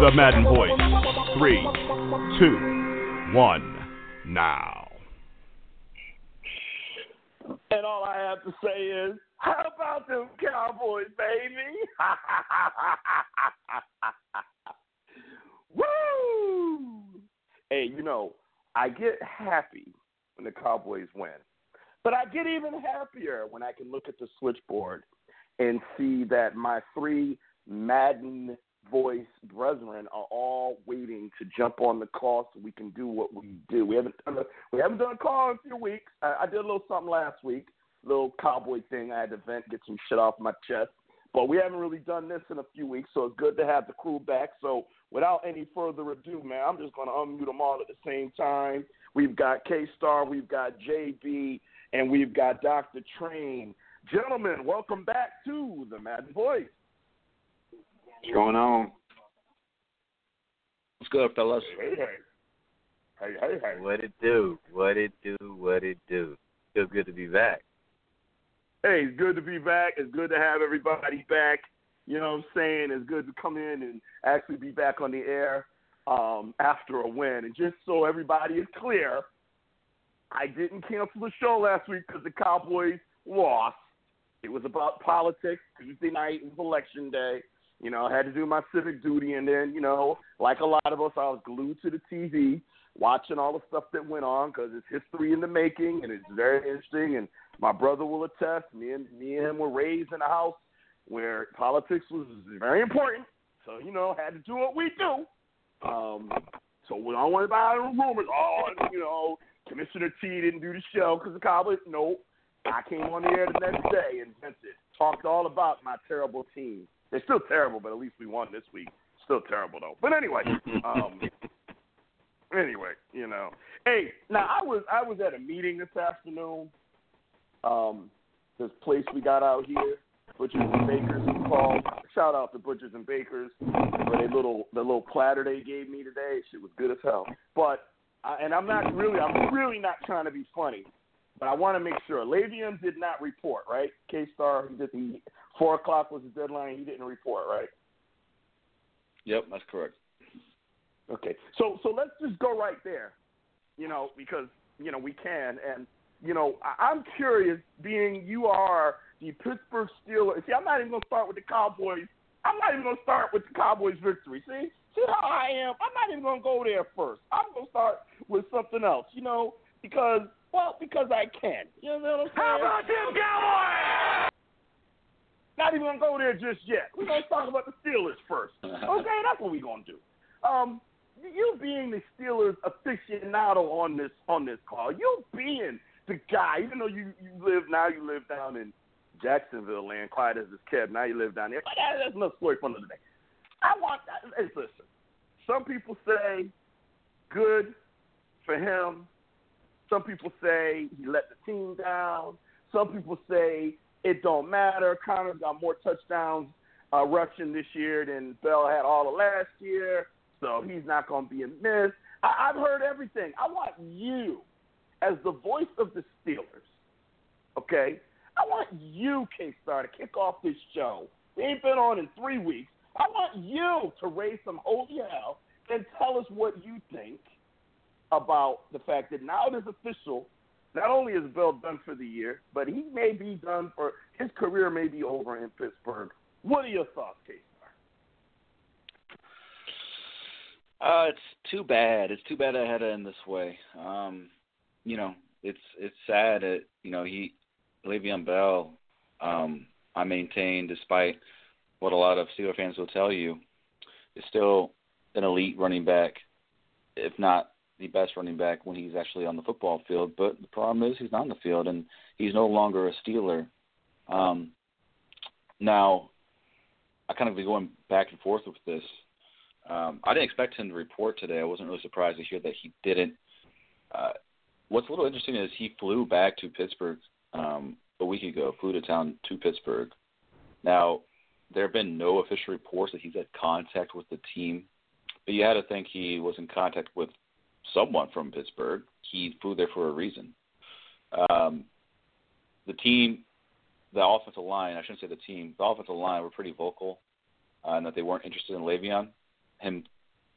The Madden Voice. Three, two, one, now. And all I have to say is, how about them Cowboys, baby? Woo! Hey, you know, I get happy when the Cowboys win, but I get even happier when I can look at the switchboard and see that my three Madden voice brethren are all waiting to jump on the call so we can do what we do. We haven't done a, we haven't done a call in a few weeks. I, I did a little something last week, little cowboy thing. I had to vent, get some shit off my chest. But we haven't really done this in a few weeks, so it's good to have the crew back. So without any further ado, man, I'm just going to unmute them all at the same time. We've got K Star, we've got JB, and we've got Dr. Train. Gentlemen, welcome back to the Madden Voice. What's going on? What's good, fellas? Hey, hey. Hey, hey, hey. What it do? What it do? What it do? Feel good to be back. Hey, it's good to be back. It's good to have everybody back. You know what I'm saying? It's good to come in and actually be back on the air um, after a win. And just so everybody is clear, I didn't cancel the show last week because the Cowboys lost. It was about politics. Tuesday night was election day. You know, I had to do my civic duty, and then, you know, like a lot of us, I was glued to the TV, watching all the stuff that went on because it's history in the making, and it's very interesting. And my brother will attest. Me and me and him were raised in a house where politics was very important. So, you know, had to do what we do. Um, so we don't worry about rumors. Oh, you know, Commissioner T didn't do the show because the Cowboys. Nope. I came on the air the next day and vented, talked all about my terrible team. They're still terrible, but at least we won this week. Still terrible though. But anyway, um, anyway, you know. Hey, now I was I was at a meeting this afternoon. Um, this place we got out here, Butchers and Bakers called. Shout out to Butchers and Bakers for their little the little platter they gave me today. Shit was good as hell. But I, and I'm not really I'm really not trying to be funny, but I want to make sure. Le'Veon did not report, right? K Star, he did he four o'clock was the deadline. He didn't report, right? Yep, that's correct. Okay, so so let's just go right there, you know, because you know we can, and you know I, I'm curious, being you are the Pittsburgh Steelers. See, I'm not even gonna start with the Cowboys. I'm not even gonna start with the Cowboys' victory. See, see how I am. I'm not even gonna go there first. I'm gonna start with something else, you know, because well, because I can. You know what I'm saying? How about them Cowboys? Not even gonna go there just yet. We're gonna talk about the Steelers first. Okay, that's what we're gonna do. Um, you being the Steelers aficionado on this on this call, you being the guy, even though you you live now, you live down in Jacksonville land, quiet as this kept. Now you live down there. But that, that's another story for another day. I want. Hey, listen. Some people say good for him. Some people say he let the team down. Some people say it don't matter. Conner's got more touchdowns uh, rushing this year than Bell had all of last year, so he's not going to be a miss. I- I've heard everything. I want you, as the voice of the Steelers, okay? I want you, K Star, to kick off this show. We ain't been on in three weeks. I want you to raise some holy hell and tell us what you think about the fact that now it is official. Not only is Bell done for the year, but he may be done for his career may be over in Pittsburgh. What are your thoughts, K Uh, it's too bad. It's too bad I had to end this way. Um, you know, it's it's sad that you know he Le'Veon Bell. Um, I maintain, despite what a lot of Steelers fans will tell you, is still an elite running back, if not the best running back when he's actually on the football field. But the problem is he's not on the field, and he's no longer a Steeler. Um, now, I kind of be going back and forth with this. Um, I didn't expect him to report today. I wasn't really surprised to hear that he didn't. Uh, what's a little interesting is he flew back to Pittsburgh um, a week ago, flew to town to Pittsburgh. Now, there have been no official reports that he's had contact with the team, but you had to think he was in contact with someone from Pittsburgh. He flew there for a reason. Um, the team, the offensive line, I shouldn't say the team, the offensive line were pretty vocal uh, that they weren't interested in Le'Veon, him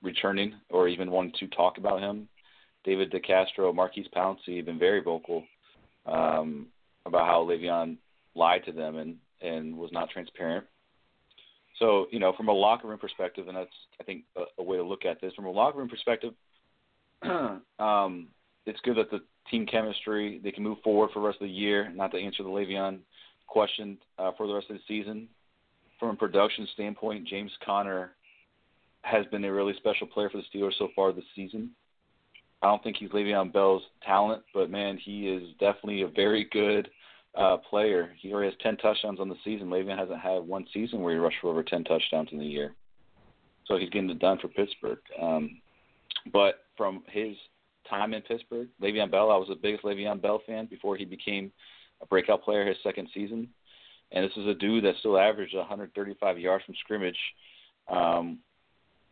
returning or even wanting to talk about him. David DeCastro, Maurkice Pouncey have been very vocal um, about how Le'Veon lied to them and, and was not transparent. So, you know, from a locker room perspective, and that's, I think, a, a way to look at this, from a locker room perspective, um, it's good that the team chemistry, they can move forward for the rest of the year, not to answer the Le'Veon question uh, for the rest of the season. From a production standpoint, James Conner has been a really special player for the Steelers so far this season. I don't think he's Le'Veon Bell's talent, but man, he is definitely a very good uh, player. He already has 10 touchdowns on the season. Le'Veon hasn't had one season where he rushed for over 10 touchdowns in the year. So he's getting it done for Pittsburgh. Um, but from his time in Pittsburgh, Le'Veon Bell, I was the biggest Le'Veon Bell fan before he became a breakout player his second season. And this is a dude that still averaged 135 yards from scrimmage, um,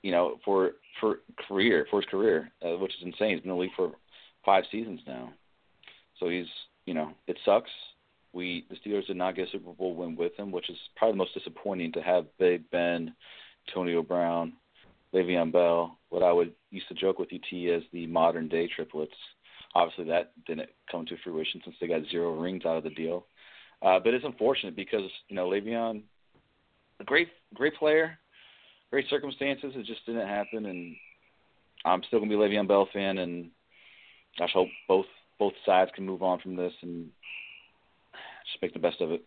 you know, for for career for his career, uh, which is insane. He's been in the league for five seasons now. So he's, you know, it sucks. We the Steelers did not get a Super Bowl win with him, which is probably the most disappointing to have Big Ben, Antonio Brown, Le'Veon Bell, what I would used to joke with UT as the modern day triplets. Obviously, that didn't come to fruition since they got zero rings out of the deal. Uh, but it's unfortunate because you know Le'Veon, a great great player, great circumstances. It just didn't happen, and I'm still gonna be a Le'Veon Bell fan, and I hope both both sides can move on from this and just make the best of it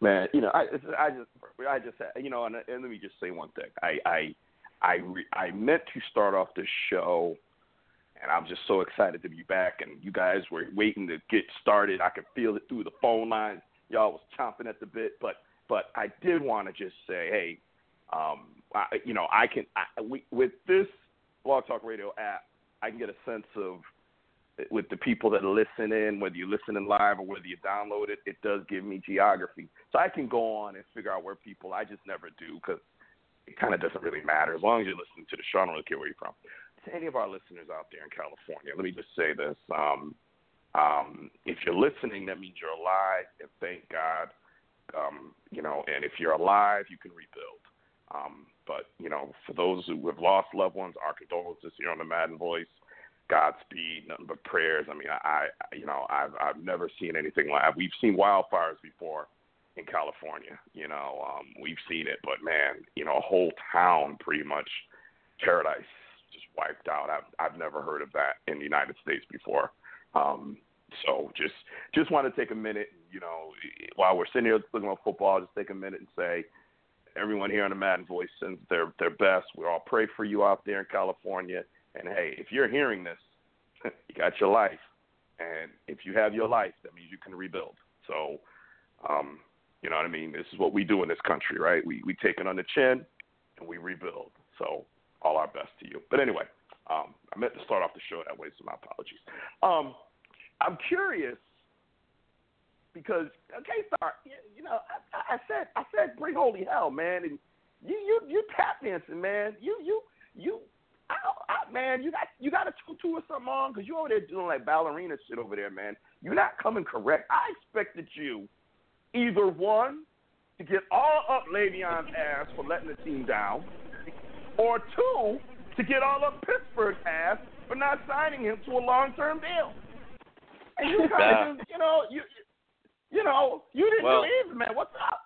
man. You know, I I just I just you know, and, and let me just say one thing. I I I re, I meant to start off this show, and I'm just so excited to be back. And you guys were waiting to get started. I could feel it through the phone lines. Y'all was chomping at the bit, but but I did want to just say, hey, um, I, you know, I can I, we, with this Blog Talk Radio app, I can get a sense of with the people that listen in, whether you listen in live or whether you download it, it does give me geography. So I can go on and figure out where people, I just never do because it kind of doesn't really matter. As long as you're listening to the show, I don't really care where you're from. To any of our listeners out there in California, let me just say this. Um, um, if you're listening, that means you're alive, and thank God. Um, you know, and if you're alive, you can rebuild. Um, but, you know, for those who have lost loved ones, our condolences here on the Madden Voice. Godspeed, nothing but prayers. I mean, I, I you know, I've I've never seen anything like. We've seen wildfires before in California. You know, um, we've seen it, but man, you know, a whole town pretty much paradise just wiped out. I've I've never heard of that in the United States before. Um, so just just want to take a minute, you know, while we're sitting here looking at football, just take a minute and say, everyone here on the Madden Voice sends their their best. We all pray for you out there in California and hey, if you're hearing this, you got your life. And if you have your life, that means you can rebuild. So, um, you know what I mean? This is what we do in this country, right? We we take it on the chin and we rebuild. So, all our best to you. But anyway, um, I meant to start off the show that way, so my apologies. Um, I'm curious because okay, star, you, know, I, I said I said bring holy hell, man, and you you you tap dancing, man. You you you I, I, man, you got you got a tutu or something on because you over there doing like ballerina shit over there, man. You're not coming correct. I expected you either one to get all up Le'Veon's ass for letting the team down, or two to get all up Pittsburgh's ass for not signing him to a long-term deal. And you kind of, just, you know, you you know, you didn't well, either, man. What's up?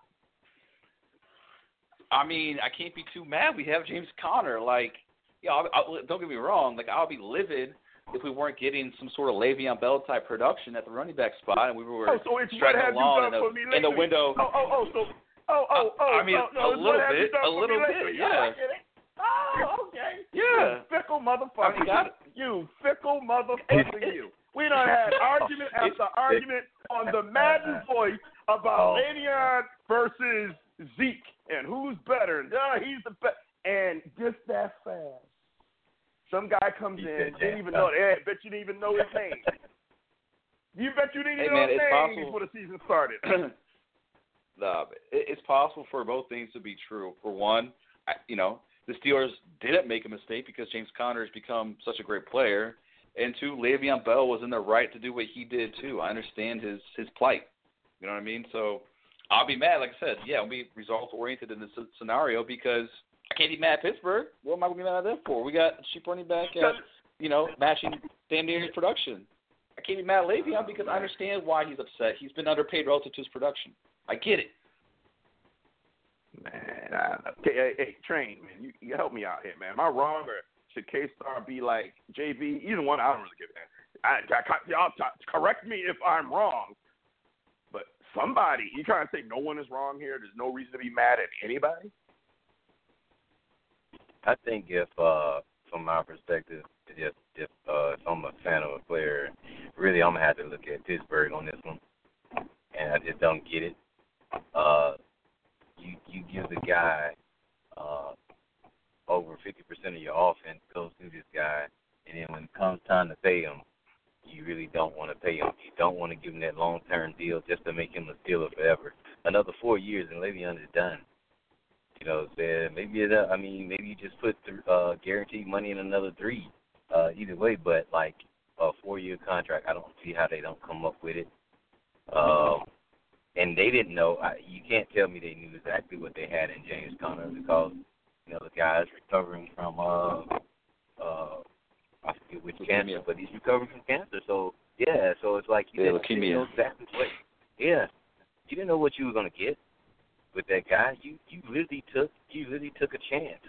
I mean, I can't be too mad. We have James Conner. Like, yeah, I'll, I'll, don't get me wrong. Like, I'll be livid if we weren't getting some sort of Le'Veon Bell type production at the running back spot, and we were oh, so it's what striking have you along done in, for the, me in the window. Oh, oh, oh, so, oh, oh, oh. I oh, mean, no, no, a little what have you bit, a little bit, yeah. Oh, I get it. Oh, okay. Yeah. You fickle motherfucker. I mean, got. You fickle motherfucker, you. We done had oh, argument after argument on the Madden voice about Oh. Le'Veon versus Zeke and who's better. No, he's the best. And just that fast. Some guy comes He in, didn't even know. Hey, bet you didn't even know his name. You bet you didn't Hey, even man, know his it's name possible. before the season started. no, it's possible for both things to be true. For one, I, you know, the Steelers didn't make a mistake because James Conner has become such a great player, and two, Le'Veon Bell was in the right to do what he did too. I understand his his plight. You know what I mean? So I'll be mad. Like I said, yeah, I'll be results oriented in this scenario because I can't be mad at Pittsburgh. What am I going to be mad at them for? We got cheap running back at you know matching damn near his production. I can't be mad at Le'Veon because I understand why he's upset. He's been underpaid relative to his production. I get it. Man, I, okay, hey, hey, train, man, you, you help me out here, man. Am I wrong or should K Star be like JB? Either one, I don't really give a damn. I, I, y'all t- correct me if I'm wrong, but somebody, you trying to say no one is wrong here? There's no reason to be mad at anybody. I think if, uh, from my perspective, if if uh, if I'm a fan of a player, really I'm gonna have to look at Pittsburgh on this one, and I just don't get it. Uh, you you give the guy uh, over 50% of your offense goes through this guy, and then when it comes time to pay him, you really don't want to pay him. You don't want to give him that long-term deal just to make him a Steeler forever. Another four years, and Le'Veon is done. You know, what I'm saying maybe it. Uh, I mean, maybe you just put th- uh, guaranteed money in another three. Uh, either way, but like a four-year contract, I don't see how they don't come up with it. Um, and they didn't know. I, you can't tell me they knew exactly what they had in James Conner because you know the guy's recovering from uh uh I forget which Leukemia. cancer, but he's recovering from cancer. So yeah, so it's like you Yeah, didn't, didn't know exactly what. Yeah, you didn't know what you were gonna get with that guy. You you literally took you literally took a chance,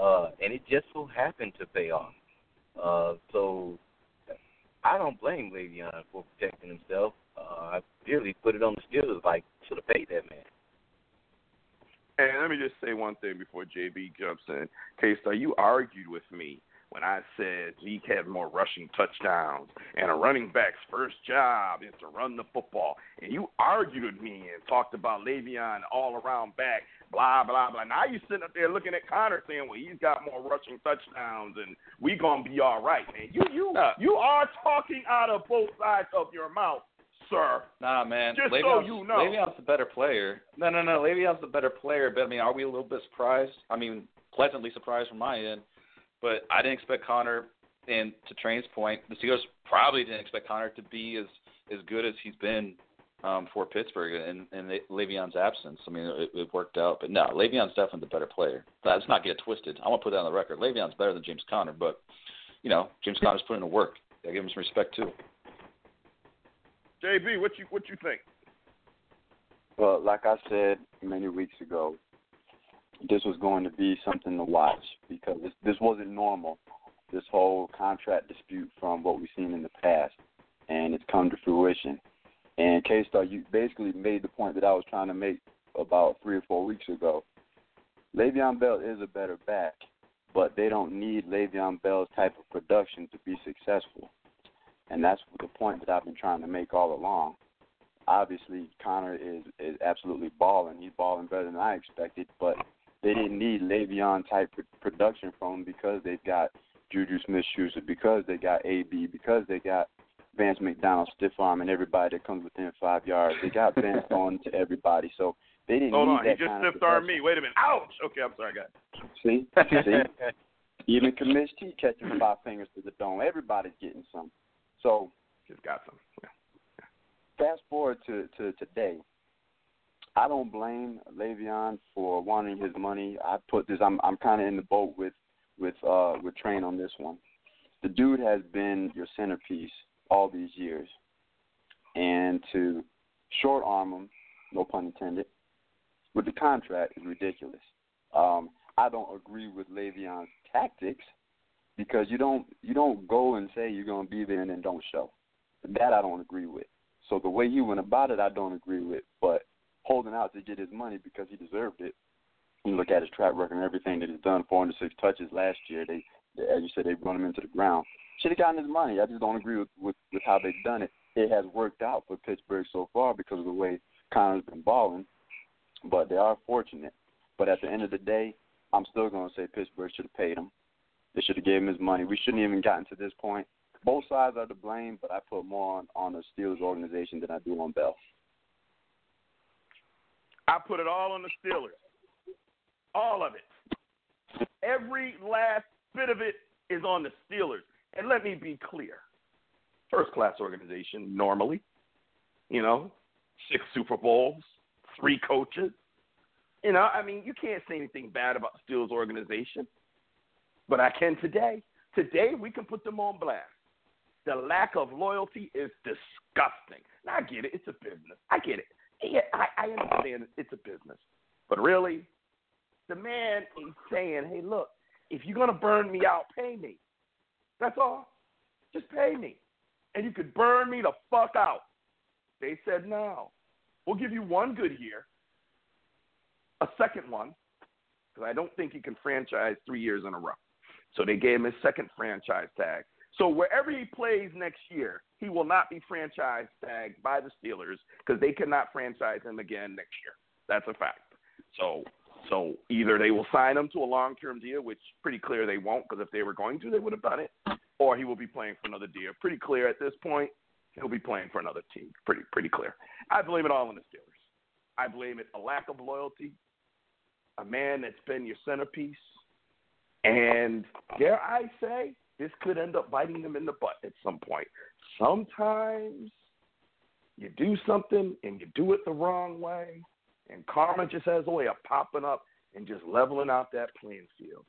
uh, and it just so happened to pay off. Uh, so I don't blame Le'Veon for protecting himself. Uh, I really put it on the Steelers. Like should have paid that man. And let me just say one thing before JB jumps in. K Star, you argued with me when I said Zeke had more rushing touchdowns and a running back's first job is to run the football. And you argued with me and talked about Le'Veon all around back, blah, blah, blah. Now you sitting up there looking at Conner saying, well, he's got more rushing touchdowns and we're going to be all right, man. You, you, you are talking out of both sides of your mouth, sir. Nah, man. Just so Le'Veon's, you know. Le'Veon's the better player. No, no, no. Le'Veon's the better player. But I mean, are we a little bit surprised? I mean, pleasantly surprised from my end. But I didn't expect Conner. And to Train's point, the Steelers probably didn't expect Conner to be as as good as he's been um, for Pittsburgh in, in Le'Veon's absence. I mean, it, it worked out. But no, Le'Veon's definitely the better player. Let's not get it twisted. I want to put that on the record. Le'Veon's better than James Conner, but you know, James Conner's putting in the work. I give him some respect too. JB, what you what you think? Well, like I said many weeks ago, this was going to be something to watch because this, this wasn't normal. This whole contract dispute from what we've seen in the past, and it's come to fruition. And K Star, you basically made the point that I was trying to make about three or four weeks ago. Le'Veon Bell is a better back, but they don't need Le'Veon Bell's type of production to be successful. And that's the point that I've been trying to make all along obviously Conner is is absolutely balling. He's balling better than I expected, but they didn't need Le'Veon type production from because they've got Juju Smith-Schuster, because they got AB, because they got Vance McDonald, stiff arm, and everybody that comes within five yards. They got Vance on to everybody, so they didn't Hold need on, he just stiffed armed me. Wait a minute. Ouch. Okay, I'm sorry, guys. See, see, even Commish T catching five fingers to the dome. Everybody's getting some. So Just got some. Yeah. fast forward to, to today. I don't blame Le'Veon for wanting his money. I put this. I'm I'm kind of in the boat with with uh with Train on this one. The dude has been your centerpiece all these years, and to short arm him, no pun intended, with the contract is ridiculous. Um, I don't agree with Le'Veon's tactics because you don't you don't go and say you're going to be there and then don't show. That I don't agree with. So the way he went about it, I don't agree with. But holding out to get his money because he deserved it. You look at his track record and everything that he's done. 406 touches last year. They, they as you said, they run him into the ground. Should have gotten his money. I just don't agree with, with with how they've done it. It has worked out for Pittsburgh so far because of the way Conner's been balling. But they are fortunate. But at the end of the day, I'm still going to say Pittsburgh should have paid him. They should have gave him his money. We shouldn't even gotten to this point. Both sides are to blame, but I put more on on the Steelers organization than I do on Bell. I put it all on the Steelers. All of it. Every last bit of it is on the Steelers. And let me be clear. First class organization, normally. You know, six Super Bowls, three coaches. You know, I mean, you can't say anything bad about the Steelers organization. But I can today. Today, we can put them on blast. The lack of loyalty is disgusting. Now, I get it. It's a business. I get it. Yeah, I, I understand it's a business. But really, the man is saying, hey, look, if you're to burn me out, pay me. That's all. Just pay me. And you could burn me the fuck out. They said, no. We'll give you one good year, a second one, because I don't think he can franchise three years in a row. So they gave him his second franchise tag. So wherever he plays next year, he will not be franchise tagged by the Steelers because they cannot franchise him again next year. That's a fact. So so either they will sign him to a long term deal, which pretty clear they won't because if they were going to, they would have done it, or he will be playing for another deal. Pretty clear at this point, he'll be playing for another team. Pretty pretty clear. I blame it all on the Steelers. I blame it a lack of loyalty, a man that's been your centerpiece, and dare I say, this could end up biting them in the butt at some point. Sometimes you do something and you do it the wrong way, and karma just has a way of popping up and just leveling out that playing field.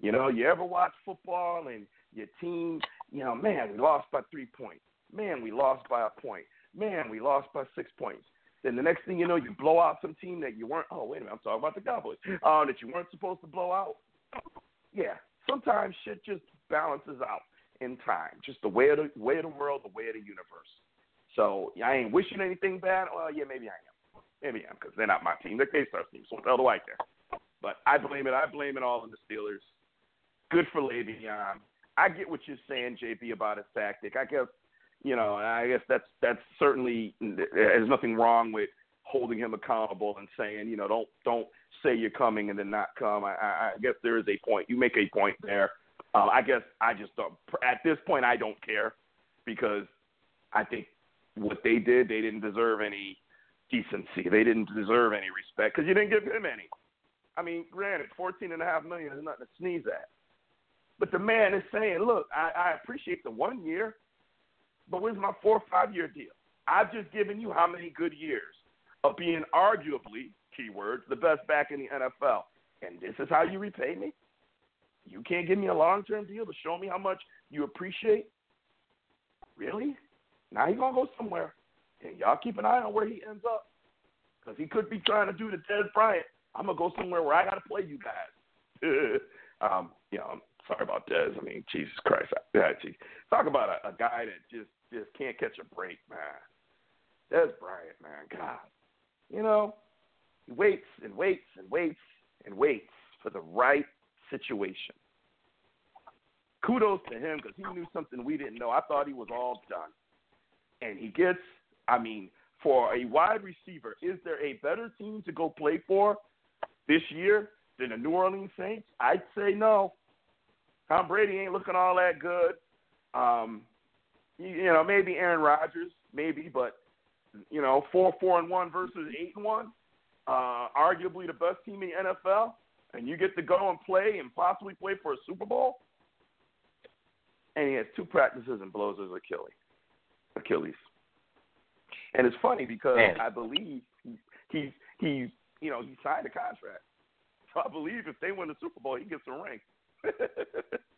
You know, you ever watch football and your team, you know, man, we lost by three points. Man, we lost by a point. Man, we lost by six points. Then the next thing you know, you blow out some team that you weren't. Oh, wait a minute, I'm talking about the Cowboys. Uh, that you weren't supposed to blow out. Yeah, sometimes shit just balances out in time. Just the way of the way of the world, the way of the universe. So I ain't wishing anything bad. Well, yeah, maybe I am. Maybe I am because they're not my team. They're K-Star's team. So tell the white there. But I blame it. I blame it all on the Steelers. Good for Le'Veon. I get what you're saying, JB, about his tactic. I guess you know. I guess that's that's certainly there's nothing wrong with holding him accountable and saying, you know, don't don't say you're coming and then not come. I, I, I guess there is a point. You make a point there. Uh, I guess I just don't. At this point, I don't care because I think what they did, they didn't deserve any decency. They didn't deserve any respect because you didn't give him any. I mean, granted, fourteen and a half million is nothing to sneeze at. But the man is saying, look, I, I appreciate the one year, but where's my four or five year deal? I've just given you how many good years of being arguably, keywords, the best back in the NFL. And this is how you repay me? You can't give me a long term deal to show me how much you appreciate? Really? Now he's to go somewhere. And y'all keep an eye on where he ends up. Because he could be trying to do the Dez Bryant. I'm to go somewhere where I got to play you guys. um, you know, I'm sorry about Dez. I mean, Jesus Christ. Yeah, geez. Talk about a, a guy that just just can't catch a break, man. Dez Bryant, man. God. You know, he waits and waits and waits and waits for the right situation. Kudos to him because he knew something we didn't know. I thought he was all done. And he gets, I mean, for a wide receiver, is there a better team to go play for this year than the New Orleans Saints? I'd say no. Tom Brady ain't looking all that good. Um, you, you know, maybe Aaron Rodgers, maybe, but you know, four four and one versus eight and one, uh, arguably the best team in the NFL, and you get to go and play and possibly play for a Super Bowl. And he has two practices and blows his Achilles. Achilles. And it's funny because Man. I believe he, he's he's you know he signed a contract. So I believe if they win the Super Bowl, he gets a ring.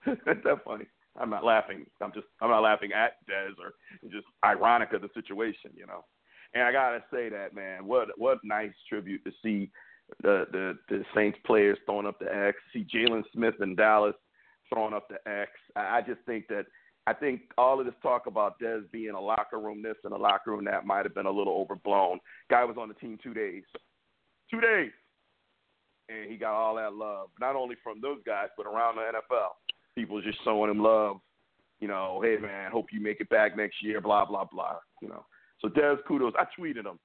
Isn't that funny? I'm not laughing. I'm just I'm not laughing at Dez or just ironic of the situation, you know. And I gotta say that man, what what nice tribute to see the the the Saints players throwing up the X. See Jaylon Smith in Dallas throwing up the X. I, I just think that I think all of this talk about Dez being a locker room this and a locker room that might have been a little overblown. Guy was on the team two days, two days, and he got all that love, not only from those guys but around the NFL. People just showing him love. You know, hey man, hope you make it back next year. Blah blah blah. You know, so Dez, kudos. I tweeted him.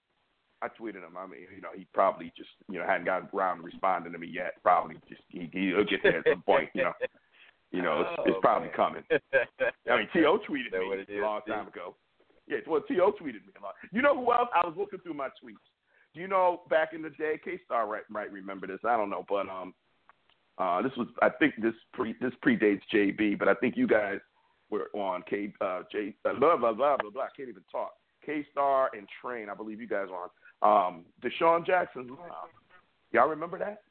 I tweeted him. I mean, you know, he probably just, you know, hadn't gotten around to responding to me yet. Probably just he, he'll get there at some point. You know, you know, it's, Oh, it's probably man. coming. I mean, T.O. tweeted me a long time ago. Yeah, well, T.O. tweeted me a lot. You know who else? I was looking through my tweets. Do you know back in the day? K Star right, might remember this. I don't know, but um, uh, this was I think this pre this predates JB, but I think you guys were on K uh J uh, blah blah blah blah blah. I can't even talk. K Star and Train, I believe you guys were on. Um, DeSean Jackson's mom. Y'all remember that?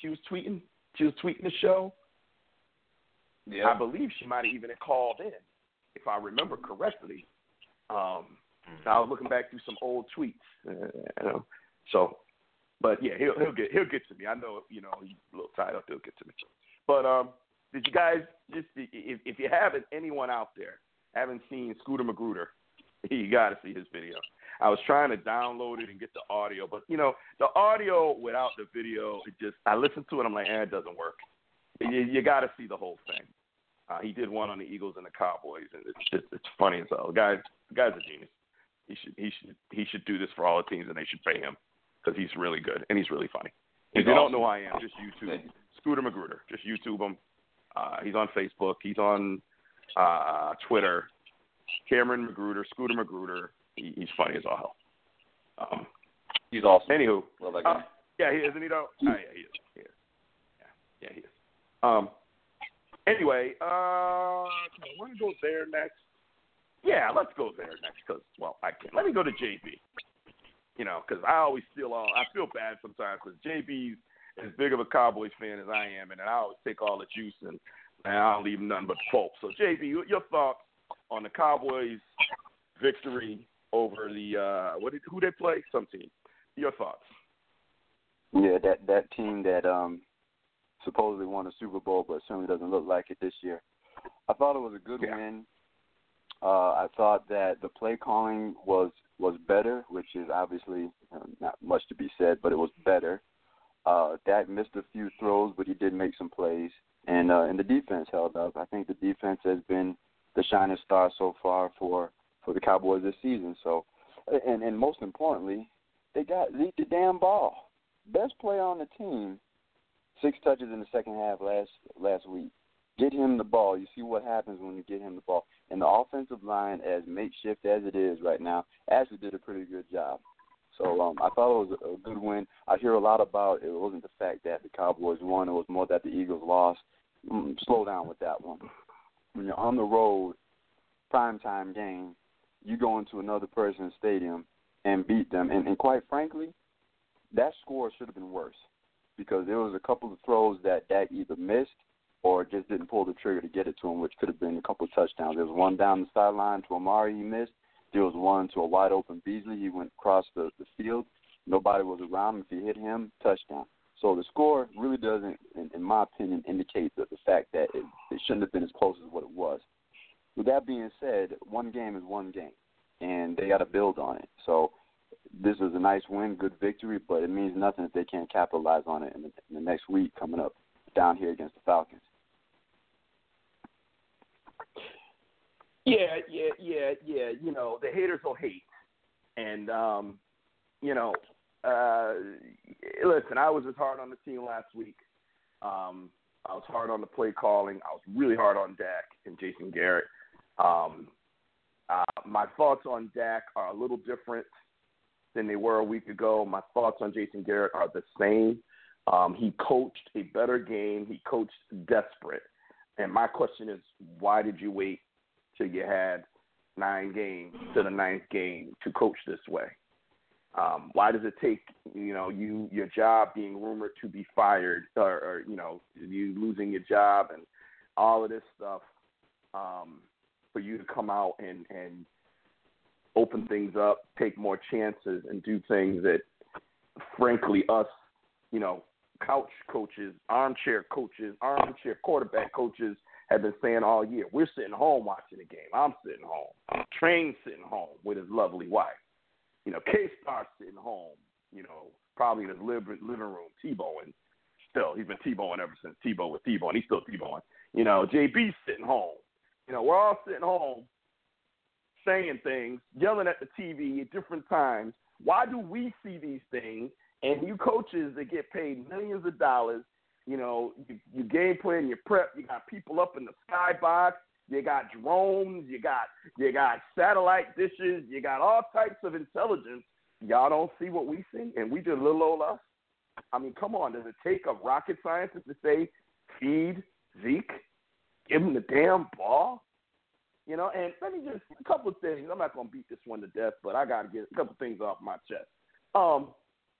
She was tweeting. She was tweeting the show. Yeah. I believe she might have even called in, if I remember correctly. Um, I was looking back through some old tweets, uh, you know. So, but yeah, he'll he'll get he'll get to me. I know, you know, he's a little tied up. He'll get to me. But um, did you guys just if if you haven't anyone out there haven't seen Scooter Magruder, you got to see his video. I was trying to download it and get the audio, but you know, the audio without the video, it just I listened to it. I'm like, eh, it doesn't work. You, you got to see the whole thing. Uh, he did one on the Eagles and the Cowboys, and it's just it's funny as hell. The guy, the guy's a genius. He should he should he should do this for all the teams, and they should pay him because he's really good and he's really funny. If you don't know who I am, just YouTube Scooter Magruder. Just YouTube him. Uh, he's on Facebook. He's on uh, Twitter. Cameron Magruder, Scooter Magruder. He, he's funny as all hell. Um, He's awesome. anywho, Love that guy. uh, yeah, he isn't he though? Oh, yeah, he is. He is. Yeah, yeah, he is. Um. Anyway, uh, I want to go there next. Yeah, let's go there next because well, I can't. Let me go to JB. You know, because I always feel all. I feel bad sometimes because JB's as big of a Cowboys fan as I am, and I always take all the juice and, and I don't leave nothing but pulp. So JB, your thoughts on the Cowboys' victory over the uh, what did who they play? Some team. Your thoughts? Yeah, that that team that um supposedly won a Super Bowl, but certainly doesn't look like it this year. I thought it was a good Yeah. win. Uh, I thought that the play calling was was better, which is obviously uh, not much to be said, but it was better. Uh, Dak missed a few throws, but he did make some plays, and uh, and the defense held up. I think the defense has been the shining star so far for for the Cowboys this season. So, and and most importantly, they got Zeke the damn ball. Best player on the team, six touches in the second half last last week. Get him the ball. You see what happens when you get him the ball. And the offensive line, as makeshift as it is right now, actually did a pretty good job. So um, I thought it was a, good win. I hear a lot about it wasn't the fact that the Cowboys won; it was more that the Eagles lost. Mm, slow down with that one. When you're on the road, primetime game, you go into another person's stadium and beat them. And, and quite frankly, that score should have been worse because there was a couple of throws that Dak either missed or just didn't pull the trigger to get it to him, which could have been a couple of touchdowns. There was one down the sideline to Amari he missed. There was one to a wide open Beasley. He went across the, the field. Nobody was around him. If he hit him, touchdown. So the score really doesn't, in, in my opinion, indicate the, the fact that it, it shouldn't have been as close as what it was. With that being said, one game is one game, and they got to build on it. So this is a nice win, good victory, but it means nothing if they can't capitalize on it in the, in the next week coming up down here against the Falcons. Yeah, yeah, yeah, yeah. You know, the haters will hate, and um, you know, uh, listen. I was as hard on the team last week. Um, I was hard on the play calling. I was really hard on Dak and Jason Garrett. Um, uh, my thoughts on Dak are a little different than they were a week ago. My thoughts on Jason Garrett are the same. Um, he coached a better game. He coached desperate. And my question is, why did you wait till you had nine games to the ninth game to coach this way? Um, why does it take you know you your job being rumored to be fired or, or you know you losing your job and all of this stuff um, for you to come out and and open things up, take more chances, and do things that frankly, us, you know, couch coaches, armchair coaches, armchair quarterback coaches have been saying all year. We're sitting home watching the game. I'm sitting home. Train sitting home with his lovely wife. You know, K Star sitting home. You know, probably in his living room, Tebowing. Still, he's been Tebowing ever since Tebow was Tebowing. He's still Tebowing. You know, JB's sitting home. You know, we're all sitting home saying things, yelling at the TV at different times. Why do we see these things? And you coaches that get paid millions of dollars, you know, you, you game plan, you prep, you got people up in the skybox, you got drones, you got you got satellite dishes, you got all types of intelligence. Y'all don't see what we see, and we just little old us. I mean, come on, does it take a rocket scientist to say feed Zeke, give him the damn ball? You know, and let me just a couple of things. I'm not gonna beat this one to death, but I gotta get a couple of things off my chest. Um,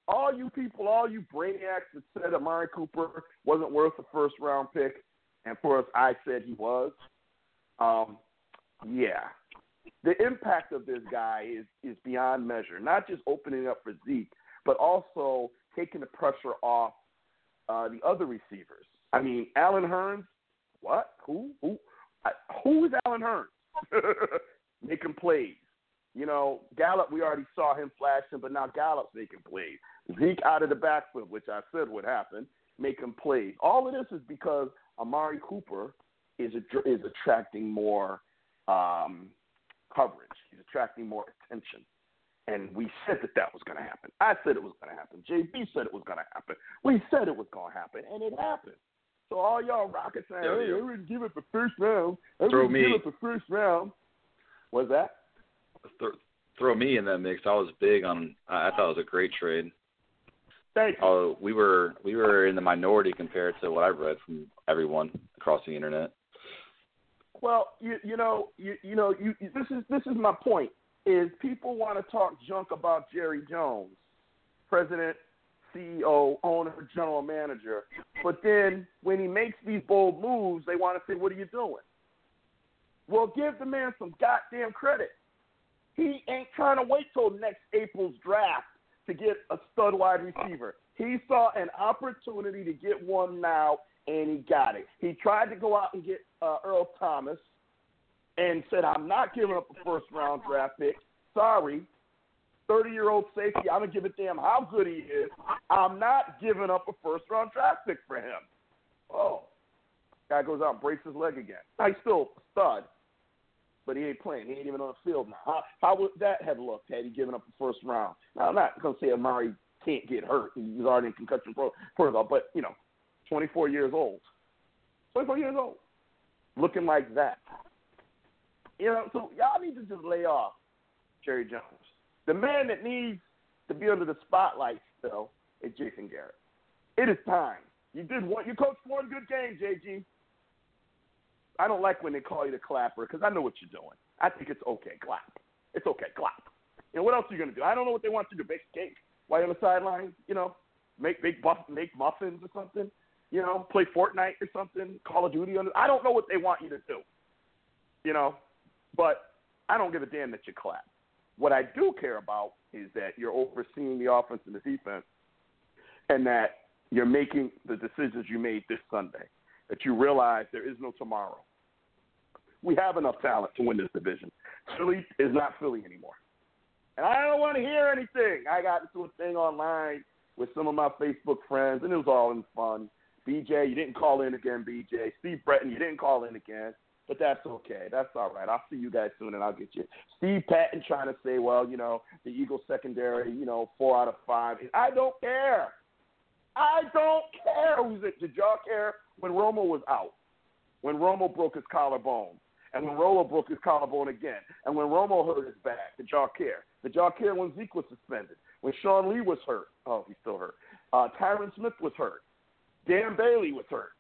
all you people, all you brainiacs that said Amari Cooper wasn't worth a first round pick, and for us, I said he was. Um, yeah, the impact of this guy is is beyond measure. Not just opening up for Zeke, but also taking the pressure off uh, the other receivers. I mean, Allen Hurns. What? Who? Who? I, who is Allen Hurns? making plays. You know, Gallup, we already saw him flashing, but now Gallup's making plays. Zeke out of the backfield, which I said would happen, making plays. All of this is because Amari Cooper is is attracting more um, coverage. He's attracting more attention. And we said that that was going to happen. I said it was going to happen. JB said it was going to happen. We said it was going to happen, and it happened. So all y'all rockets saying, Yeah, hey. I wouldn't give it the first round. I Throw me. give it the first round. What's that? Th- throw me in that mix. I was big on. I I thought it was a great trade. Thank you. Oh, we were we were in the minority compared to what I've read from everyone across the internet. Well, you you know you you know you you- this is this is my point is people want to talk junk about Jerry Jones, president, CEO, owner, general manager, but then when he makes these bold moves, they want to say, "What are you doing?" Well, give the man some goddamn credit. He ain't trying to wait till next April's draft to get a stud wide receiver. He saw an opportunity to get one now, and he got it. He tried to go out and get uh, Earl Thomas and said, I'm not giving up a first round draft pick. Sorry. 30 year old safety, I don't give a damn how good he is. I'm not giving up a first round draft pick for him. Oh. Guy goes out and breaks his leg again. He's still a stud, but he ain't playing. He ain't even on the field now. How, how would that have looked had he given up the first round? Now, I'm not going to say Amari can't get hurt. He was already in concussion pro- protocol, but, you know, 24 years old. 24 years old. Looking like that. You know, so y'all need to just lay off Jerry Jones. The man that needs to be under the spotlight still is Jason Garrett. It is time. You did one. You coached one good game, JG. I don't like when they call you the clapper because I know what you're doing. I think it's okay, clap. It's okay, clap. You know what else are you gonna do? I don't know what they want you to do. Bake cake while you're on the sideline. You know, make make buff, make muffins or something. You know, play Fortnite or something. Call of Duty. On I don't know what they want you to do. You know, but I don't give a damn that you clap. What I do care about is that you're overseeing the offense and the defense, and that you're making the decisions you made this Sunday. That you realize there is no tomorrow. We have enough talent to win this division. Philly is not Philly anymore. And I don't want to hear anything. I got into a thing online with some of my Facebook friends, and it was all in fun. BJ, you didn't call in again, BJ. Steve Breton, you didn't call in again. But that's okay. That's all right. I'll see you guys soon, and I'll get you. Steve Patton trying to say, well, you know, the Eagles secondary, you know, four out of five. I don't care. I don't care who's it. Did y'all care when Romo was out? When Romo broke his collarbone? And when Romo broke his collarbone again? And when Romo hurt his back? Did y'all care? Did y'all care when Zeke was suspended? When Sean Lee was hurt? Oh, he's still hurt. Uh, Tyron Smith was hurt. Dan Bailey was hurt.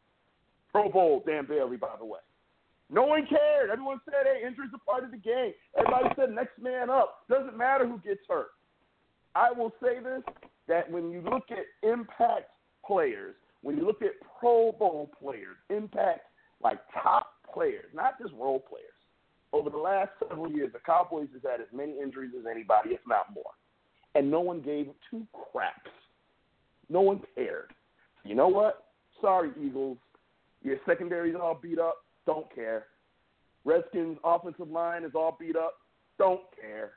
Pro Bowl Dan Bailey, by the way. No one cared. Everyone said, hey, injuries are part of the game. Everybody said next man up. Doesn't matter who gets hurt. I will say this that when you look at impact players, when you look at Pro Bowl players, impact like top players, not just role players, over the last several years, the Cowboys has had as many injuries as anybody, if not more. And no one gave two craps No one cared. You know what? Sorry, Eagles. Your secondary's all beat up. Don't care. Redskins' offensive line is all beat up. Don't care.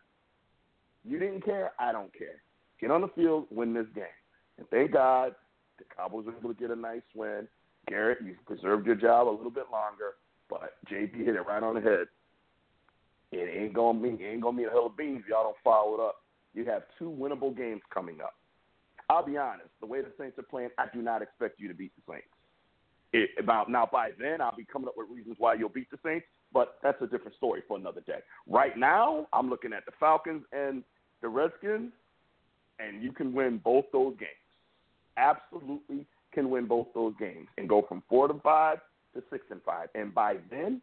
You didn't care. I don't care. Get on the field, win this game. And thank God the Cowboys were able to get a nice win. Garrett, you preserved your job a little bit longer, but JP hit it right on the head. It ain't gonna mean it ain't gonna mean a hill of beans if y'all don't follow it up. You have two winnable games coming up. I'll be honest, the way the Saints are playing, I do not expect you to beat the Saints. It, about now by then I'll be coming up with reasons why you'll beat the Saints, but that's a different story for another day. Right now, I'm looking at the Falcons and the Redskins, and you can win both those games. Absolutely can win both those games and go from four to five to six and five. And by then,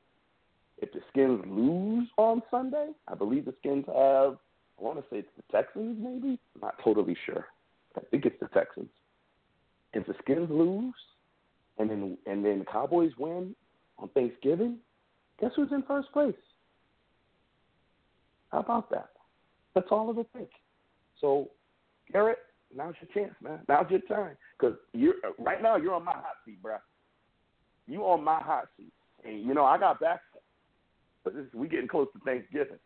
if the Skins lose on Sunday, I believe the Skins have. I want to say it's the Texans, maybe. I'm not totally sure. I think it's the Texans. If the Skins lose, and then and then the Cowboys win on Thanksgiving, guess who's in first place? How about that? That's all it'll take. So, Garrett, now's your chance, man. Now's your time. Because you're right now you're on my hot seat, bro. You on my hot seat, and you know I got back. But this, we getting close to Thanksgiving,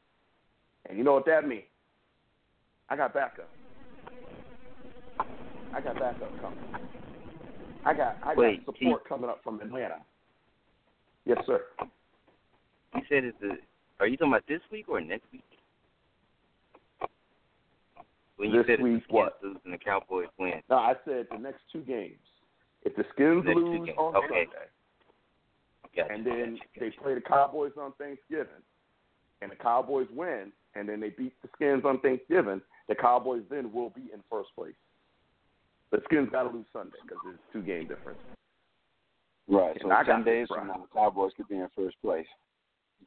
and you know what that means. I got backup. I got backup coming. I got I got support coming up from Atlanta. Yes, sir. You said it's the. Are you talking about this week or next week? When you This said it's the week, Skins what? lose and the Cowboys win. No, I said the next two games. If the Skins two lose on Okay. Sunday, Gotcha, and then gotcha, they play the Cowboys on Thanksgiving, and the Cowboys win, and then they beat the Skins on Thanksgiving, the Cowboys then will be in first place. The Skins got to lose Sunday because it's two game difference. Right. So And I ten days from now, the Cowboys could be in first place,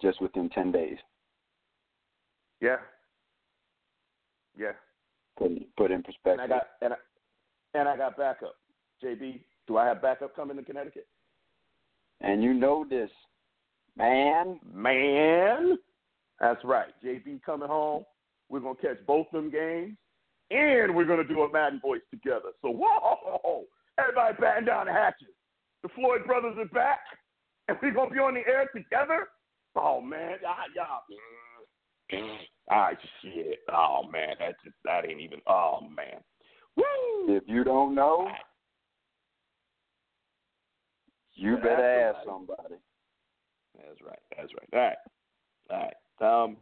just within ten days. Yeah. Yeah. Put put in perspective. And. I got and I, and I got backup. JB, do I have backup coming to Connecticut? and you know this, man. Man, that's right. JB coming home. We're gonna catch both them games, and we're gonna do a Madden voice together. So whoa, everybody batten down the hatches. The Floyd brothers are back, and we're gonna be on the air together. Oh man, y'all, y'all. Ah, shit. Oh man, that just that ain't even. Oh man. Woo. If you don't know, you better ask somebody. somebody. That's right. That's right. All right. All right. Um.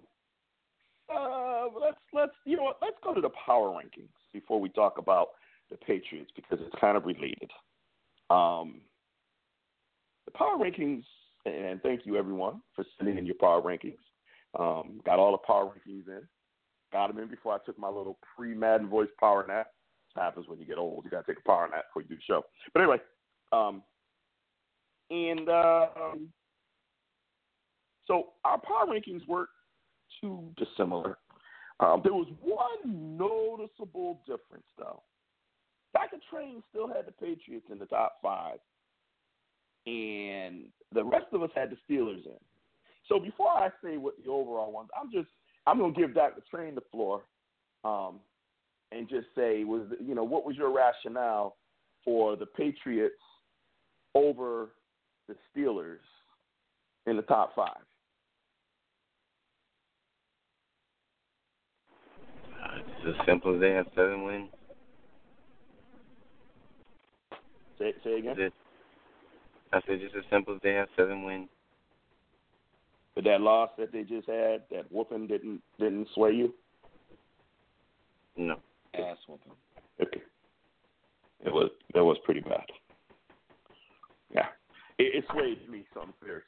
Uh. Let's let's you know what? Let's go to the power rankings before we talk about the Patriots because it's kind of related. Um. The power rankings, and thank you everyone for sending in your power rankings. Um. Got all the power rankings in. Got them in before I took my little pre Madden voice power nap. This happens when you get old. You got to take a power nap before you do the show. But anyway. Um. And um. So our power rankings weren't too dissimilar. Um, there was one noticeable difference, though. Dr. Train still had the Patriots in the top five, and the rest of us had the Steelers in. So before I say what the overall ones, I'm just I'm gonna give Dr. Train the floor, um, and just say was you know what was your rationale for the Patriots over the Steelers in the top five? Uh, It's as simple as they have seven wins. Say, say again. It? I said just as simple as they have seven wins. But that loss that they just had, that whooping didn't didn't sway you. No. Ass whooping. Okay. It was that was pretty bad. Yeah, it, it swayed me something fierce.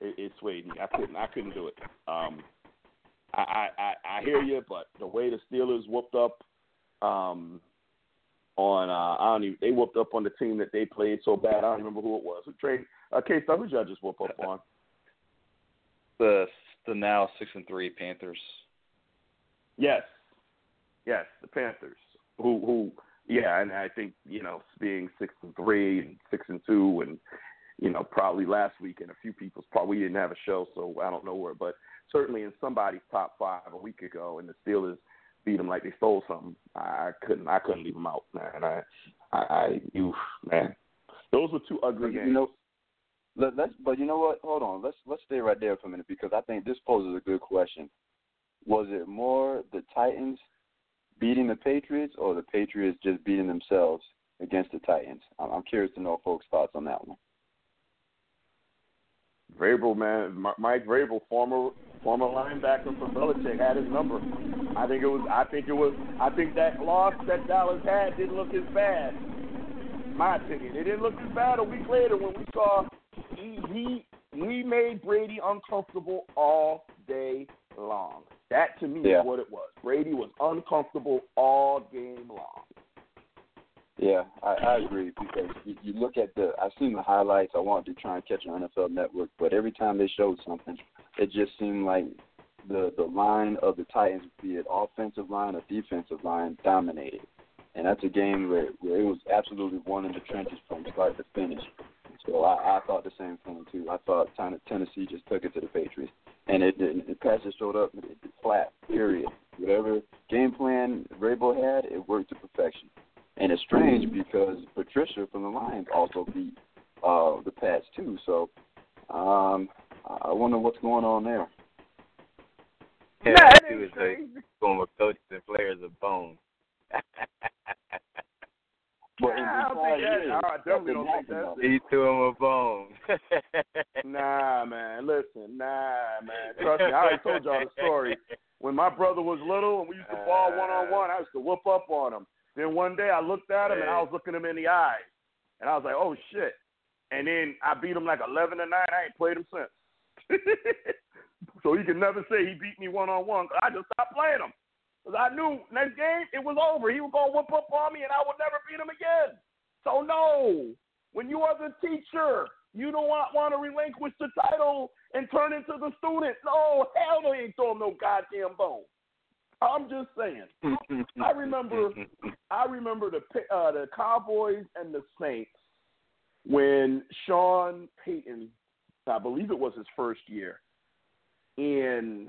It, it swayed me. I couldn't I couldn't do it. Um, I, I I I hear you, but the way the Steelers whooped up, um, on uh, I don't even they whooped up on the team that they played so bad. I don't remember who it was. Who trade? Uh, K. Who did y'all just whoop up on? The the now six and three Panthers. Yes, yes, the Panthers. Who who? Yeah, and I think you know being six and three and six and two, and you know probably last week and a few people's probably we didn't have a show, so I don't know where, but certainly in somebody's top five a week ago, and the Steelers beat them like they stole something. I couldn't I couldn't leave them out, man. I I, I you man, those were two ugly games. You know, let, let's. But you know what? Hold on. Let's let's stay right there for a minute because I think this poses a good question. Was it more the Titans beating the Patriots or the Patriots just beating themselves against the Titans? I'm, I'm curious to know folks' thoughts on that one. Vrabel, man, Mike Vrabel, former former linebacker for Belichick, had his number. I think it was. I think it was. I think that loss that Dallas had didn't look as bad. My opinion, it didn't look as bad a week later when we saw he he we made Brady uncomfortable all day long. That to me yeah. is what it was. Brady was uncomfortable all game long. Yeah, I, I agree because you, you look at the. I've seen the highlights. I wanted to try and catch on NFL Network, but every time they showed something, it just seemed like the the line of the Titans, be it offensive line or defensive line, dominated. And that's a game where, where it was absolutely one in the trenches from start to finish. So I, I thought the same thing too. I thought Tennessee just took it to the Patriots, and it didn't. The passes showed up flat. Period. Whatever game plan Vrabel had, it worked to perfection. And it's strange because Patricia from the Lions also beat uh, the Pats too. So um, I wonder what's going on there. Yeah, nah, he was like former coaches and players of bone. Well, nah, I don't think that. No, I definitely don't think that's it. He threw him a bone. nah, man. Listen, nah, man. Trust me, I already told y'all the story. When my brother was little and we used to ball one on one, I used to whoop up on him. Then one day I looked at him and I was looking him in the eyes, and I was like, "Oh shit!" And then I beat him like eleven to nine. I ain't played him since. so he can never say he beat me one on one. I just stopped playing him. Because I knew next game it was over. He was going to whip up on me and I would never beat him again. So, no. When you are the teacher, you don't want, want to relinquish the title and turn into the student. No, hell no, he ain't throwing no goddamn bone. I'm just saying. I remember, I remember the uh, the Cowboys and the Saints when Sean Payton, I believe it was his first year, in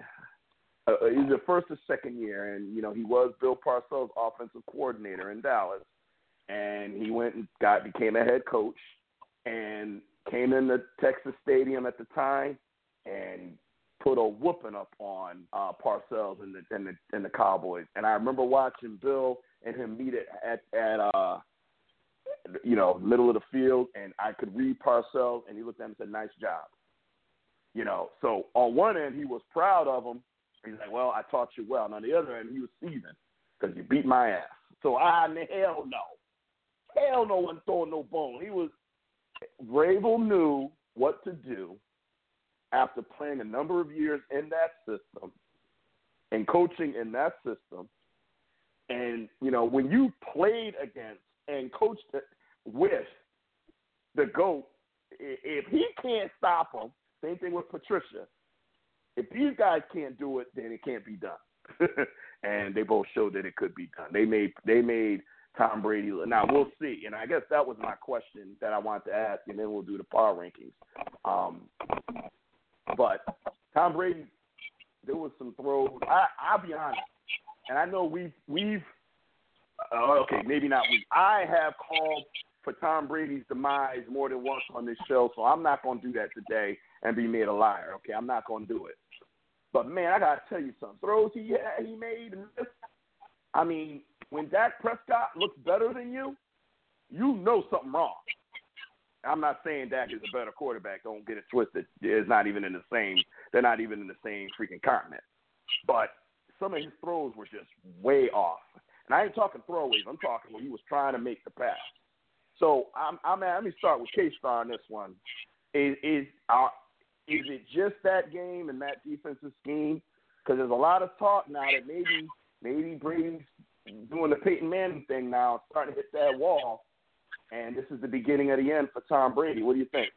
uh, uh, he's the first or second year, and you know he was Bill Parcells' offensive coordinator in Dallas, and he went and got became a head coach, and came in the Texas Stadium at the time, and put a whooping up on uh, Parcells and the, and the and the Cowboys. And I remember watching Bill and him meet at at, at uh, you know middle of the field, and I could read Parcells, and he looked at him and said, "Nice job." You know, so on one end he was proud of him, He's like, well, I taught you well. And on the other end, he was seasoned because you beat my ass. So I, hell no. Hell no one throwing no bone. He was, Vrabel knew what to do after playing a number of years in that system and coaching in that system. And, you know, when you played against and coached with the GOAT, if he can't stop him, same thing with Patricia if these guys can't do it, then it can't be done. and they both showed that it could be done. They made they made Tom Brady. Now we'll see. And I guess that was my question that I wanted to ask, and then we'll do the power rankings. Um, but Tom Brady, there was some throws. I, I'll be honest, and I know we've we've uh, okay, maybe not we. I have called for Tom Brady's demise more than once on this show, so I'm not going to do that today and be made a liar. Okay, I'm not going to do it. But man, I gotta tell you something. Throws he had, he made. I mean, when Dak Prescott looks better than you, you know something wrong. I'm not saying Dak is a better quarterback. Don't get it twisted. It's not even in the same. They're not even in the same freaking continent. But some of his throws were just way off. And I ain't talking throwaways. I'm talking when he was trying to make the pass. So I'm, I'm let me start with K Star on this one. Is is uh, is it just that game and that defensive scheme? Because there's a lot of talk now that maybe maybe Brady's doing the Peyton Manning thing now, starting to hit that wall, and this is the beginning of the end for Tom Brady. What do you think?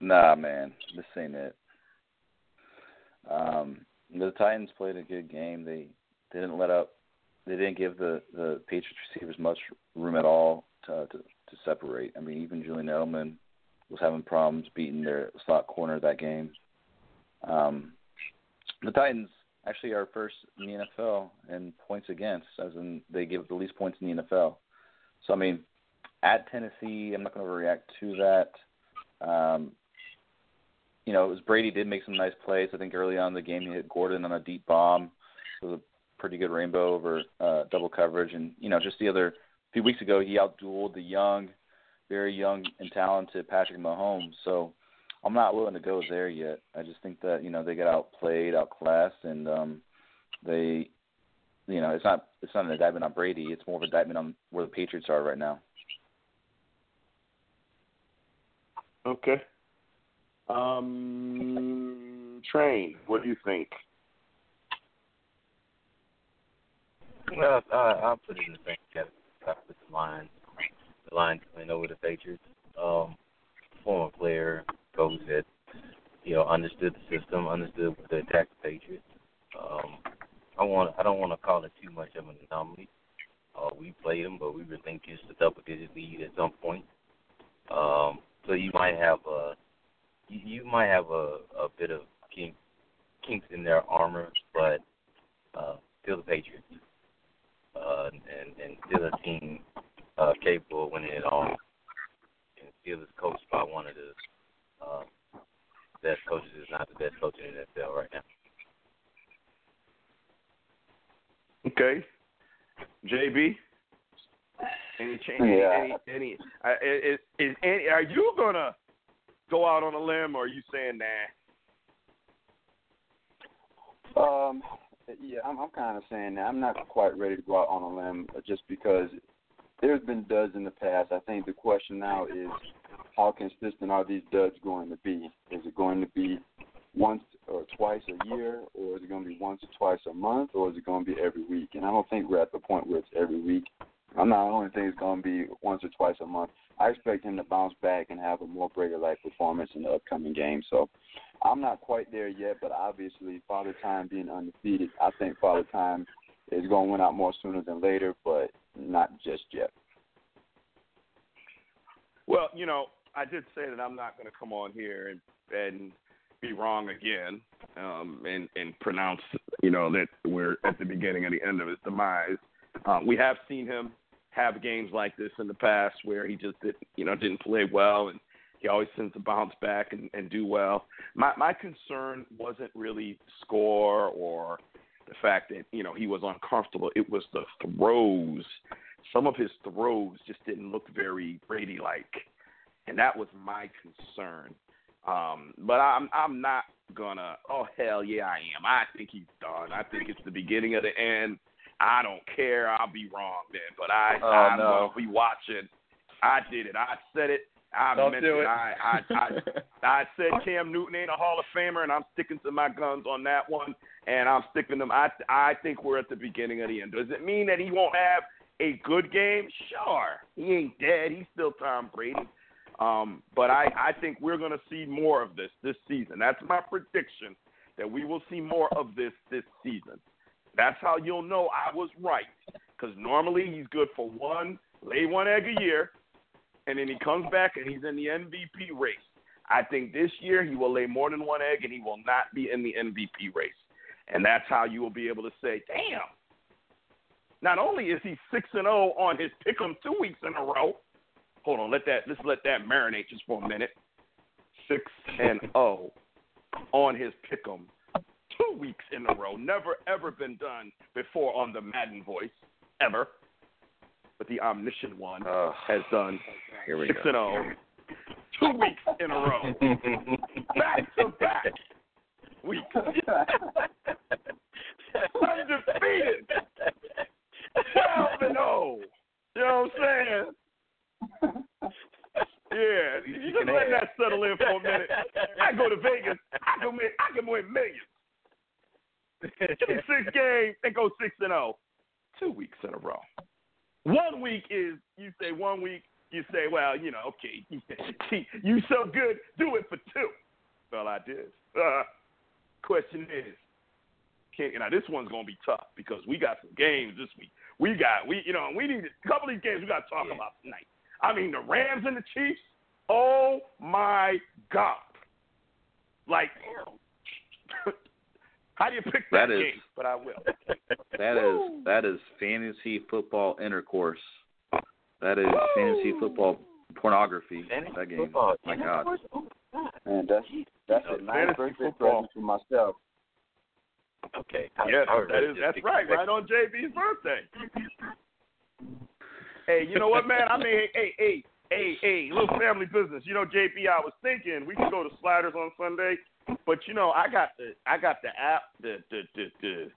Nah, man, this ain't it. Um, the Titans played a good game. They, didn't let up. They didn't give the the Patriots receivers much room at all to to, to separate. I mean, even Julian Edelman was having problems beating their slot corner that game. Um, the Titans, actually our first in the NFL in points against, as in they give the least points in the NFL. So I mean, at Tennessee, I'm not going to overreact to that. Um, you know, it was Brady did make some nice plays. I think early on in the game he hit Gordon on a deep bomb. It was a pretty good rainbow over uh, double coverage, and you know, just the other few weeks ago he outdueled the young, very young and talented Patrick Mahomes. So I'm not willing to go there yet. I just think that you know they got outplayed, outclassed, and um, they, you know, it's not it's not an indictment on Brady. It's more of an indictment on where the Patriots are right now. Okay. Um, train. What do you think? Well, I, I'll put it in the same category. I put the Lions. The Lions went over the Patriots. Um, former player, coach that you know understood the system, understood the attack the Patriots. Um, I want. I don't want to call it too much of an anomaly. Uh, we played them, but we were thinking it's a double-digit lead at some point. Um, so you might have a you, you might have a, a bit of kink, kinks in their armor, but uh, still the Patriots, uh, and and still a team uh, capable of winning it all, and still is coached by one of the uh, best coaches, is not the best coach in the NFL right now. Okay. JB. Any change? Yeah. Any? any uh, is, is any? Are you gonna go out on a limb, or are you saying nah? Um, yeah, I'm, I'm kind of saying that. I'm not quite ready to go out on a limb uh, just because there's been duds in the past. I think the question now is how consistent are these duds going to be? Is it going to be once or twice a year, or is it going to be once or twice a month, or is it going to be every week? And I don't think we're at the point where it's every week. I'm not only think it's going to be once or twice a month. I expect him to bounce back and have a more Brady-like performance in the upcoming game. So I'm not quite there yet, but obviously Father Time being undefeated, I think Father Time is going to win out more sooner than later, but not just yet. Well, you know, I did say that I'm not going to come on here and and be wrong again, um, and and pronounce, you know, that we're at the beginning of the end of his demise. Uh, we have seen him have games like this in the past where he just didn't, you know, didn't play well, and he always tends to bounce back and, and do well. My my concern wasn't really score or the fact that you know he was uncomfortable. It was the throws. Some of his throws just didn't look very Brady like, and that was my concern. Um, but I'm I'm not gonna. Oh hell yeah, I am. I think he's done. I think it's the beginning of the end. I don't care. I'll be wrong then, but I Oh, I'm no. gonna be watching. I did it. I said it. I Don't meant do it. I, I, I, I said Cam Newton ain't a Hall of Famer, and I'm sticking to my guns on that one. And I'm sticking them. I, I think we're at the beginning of the end. Does it mean that he won't have a good game? Sure. He ain't dead. He's still Tom Brady. Um, but I, I think we're going to see more of this this season. That's my prediction that we will see more of this this season. That's how you'll know I was right. Because normally he's good for one, lay one egg a year, and then he comes back and he's in the MVP race. I think this year he will lay more than one egg and he will not be in the MVP race. And that's how you will be able to say, damn. Not only is he six and zero on his pick'em two weeks in a row. Hold on, let that let's let that marinate just for a minute. Six and zero on his pick'em two weeks in a row. Never ever been done before on the Madden voice ever. But the omniscient one Ugh. has done Here we six go. and zero two weeks in a row, back to back weeks, undefeated, twelve and zero. You know what I'm saying? Yeah, you just let that settle in for a minute. I go to Vegas, I can win, I can win millions. Give me six games and go six and zero, two weeks in a row. One week is you say one week you say well you know okay you so good do it for two. Well I did. Uh, question is, can now this one's gonna be tough because we got some games this week. We got we you know we need a couple of these games we got to talk about tonight. I mean the Rams and the Chiefs. Oh my God! Like How do you pick that, That is- game? But I will. That Woo. is that is fantasy football intercourse. That is fantasy football pornography. Fantasy that game. football. Oh, my God. Man, that's that's a Fantasy nice birthday present for myself. Okay. I- Yes, I was that ready is to that's right. Right on JB's birthday. Hey, you know what, man? I mean, hey, hey, hey, hey, little family business. You know, JB, I was thinking we could go to Sliders on Sunday, but you know, I got the I got the app, the the the, the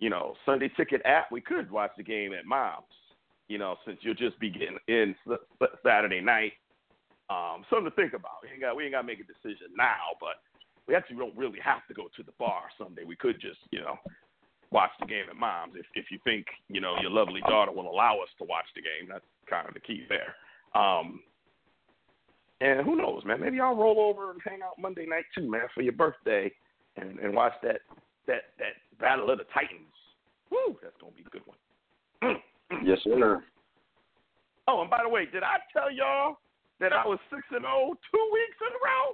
you know Sunday Ticket app. We could watch the game at Mom's. You know, since you'll just be getting in Saturday night. Um, something to think about. We ain't got we ain't got to make a decision now, but we actually don't really have to go to the bar Sunday. We could just you know watch the game at mom's if if you think you know your lovely daughter will allow us to watch the game. That's kind of the key there. Um, and who knows, man? Maybe I'll roll over and hang out Monday night too, man, for your birthday, and and watch that that that Battle of the Titans. Woo, that's gonna be a good one. Yes, sir. Oh, and by the way, did I tell y'all that I was six and zero two weeks in a row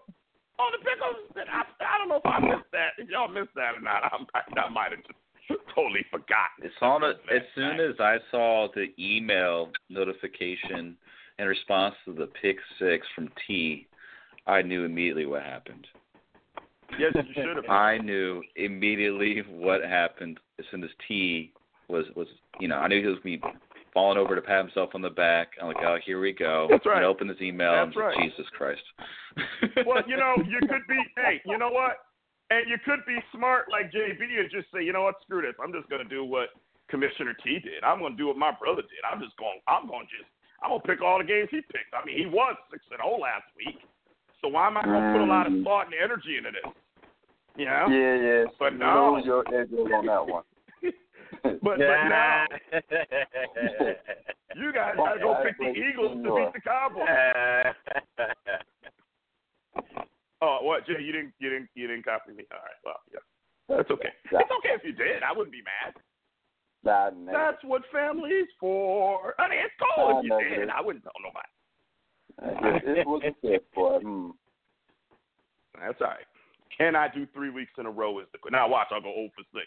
on the pickles? I, I don't know if I missed that. If y'all missed that or not, I, I, I might have just totally forgotten. It's on a, as soon as I saw the email notification in response to the pick six from T, I knew immediately what happened. yes, you should have. I knew immediately what happened as soon as T was was you know I knew he was be falling over to pat himself on the back. I'm like, oh, here we go. That's right. And open his email and That's right. Jesus Christ. well, you know, you could be. Hey, you know what? And you could be smart like JB and just say, you know what? Screw this. I'm just gonna do what Commissioner T did. I'm gonna do what my brother did. I'm just going. I'm gonna just. I'm gonna pick all the games he picked. I mean, he was six and zero last week. So why am I gonna put a lot of Mm. thought and energy into this? You know? Yeah, yeah. But You no. lose your edge on that one. But but now you guys gotta go pick the Eagles to beat the Cowboys. Oh, what, Jay? You didn't, you didn't, you didn't copy me. All right, well, yeah, that's okay. It's okay if you did. I wouldn't be mad. That's what family's for. I mean, it's cool if you did. I wouldn't tell nobody. It, it wasn't fair for mm. That's all right. Can I do three weeks in a row? Is the now watch? I'll go 0 for six,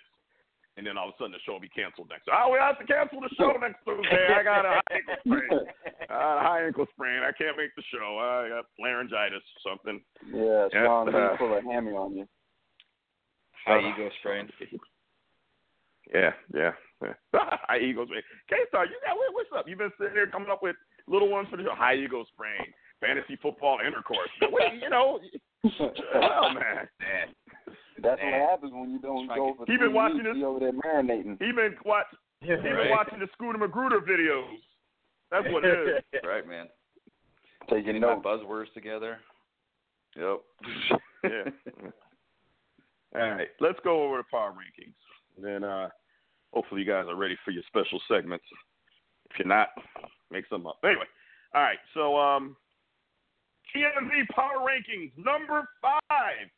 and then all of a sudden the show will be canceled next. Oh, we have to cancel the show next Tuesday. I got a high ankle sprain. I got a high ankle sprain. I can't make the show. I got laryngitis or something. Yeah, Yeah, Sean, uh, he pull a hammy on you. High ego sprain. Yeah, yeah. yeah. High ego sprain. K-Star, you got what's up? You've been sitting there coming up with little ones for the show. High ego sprain, fantasy football intercourse. Wait, you know, well, man. That's Man. what happens when you don't go to for He been watching weeks, this- over there marinating. He been watch, he been Right. watching the Scooter Magruder videos. That's what it is. right, man. Taking Getting my notes. buzzwords together. Yep. Yeah. All right, let's go over the power rankings. Then uh, hopefully you guys are ready for your special segments. If you're not, make some up. Anyway, all right. So um, TMV power rankings number five.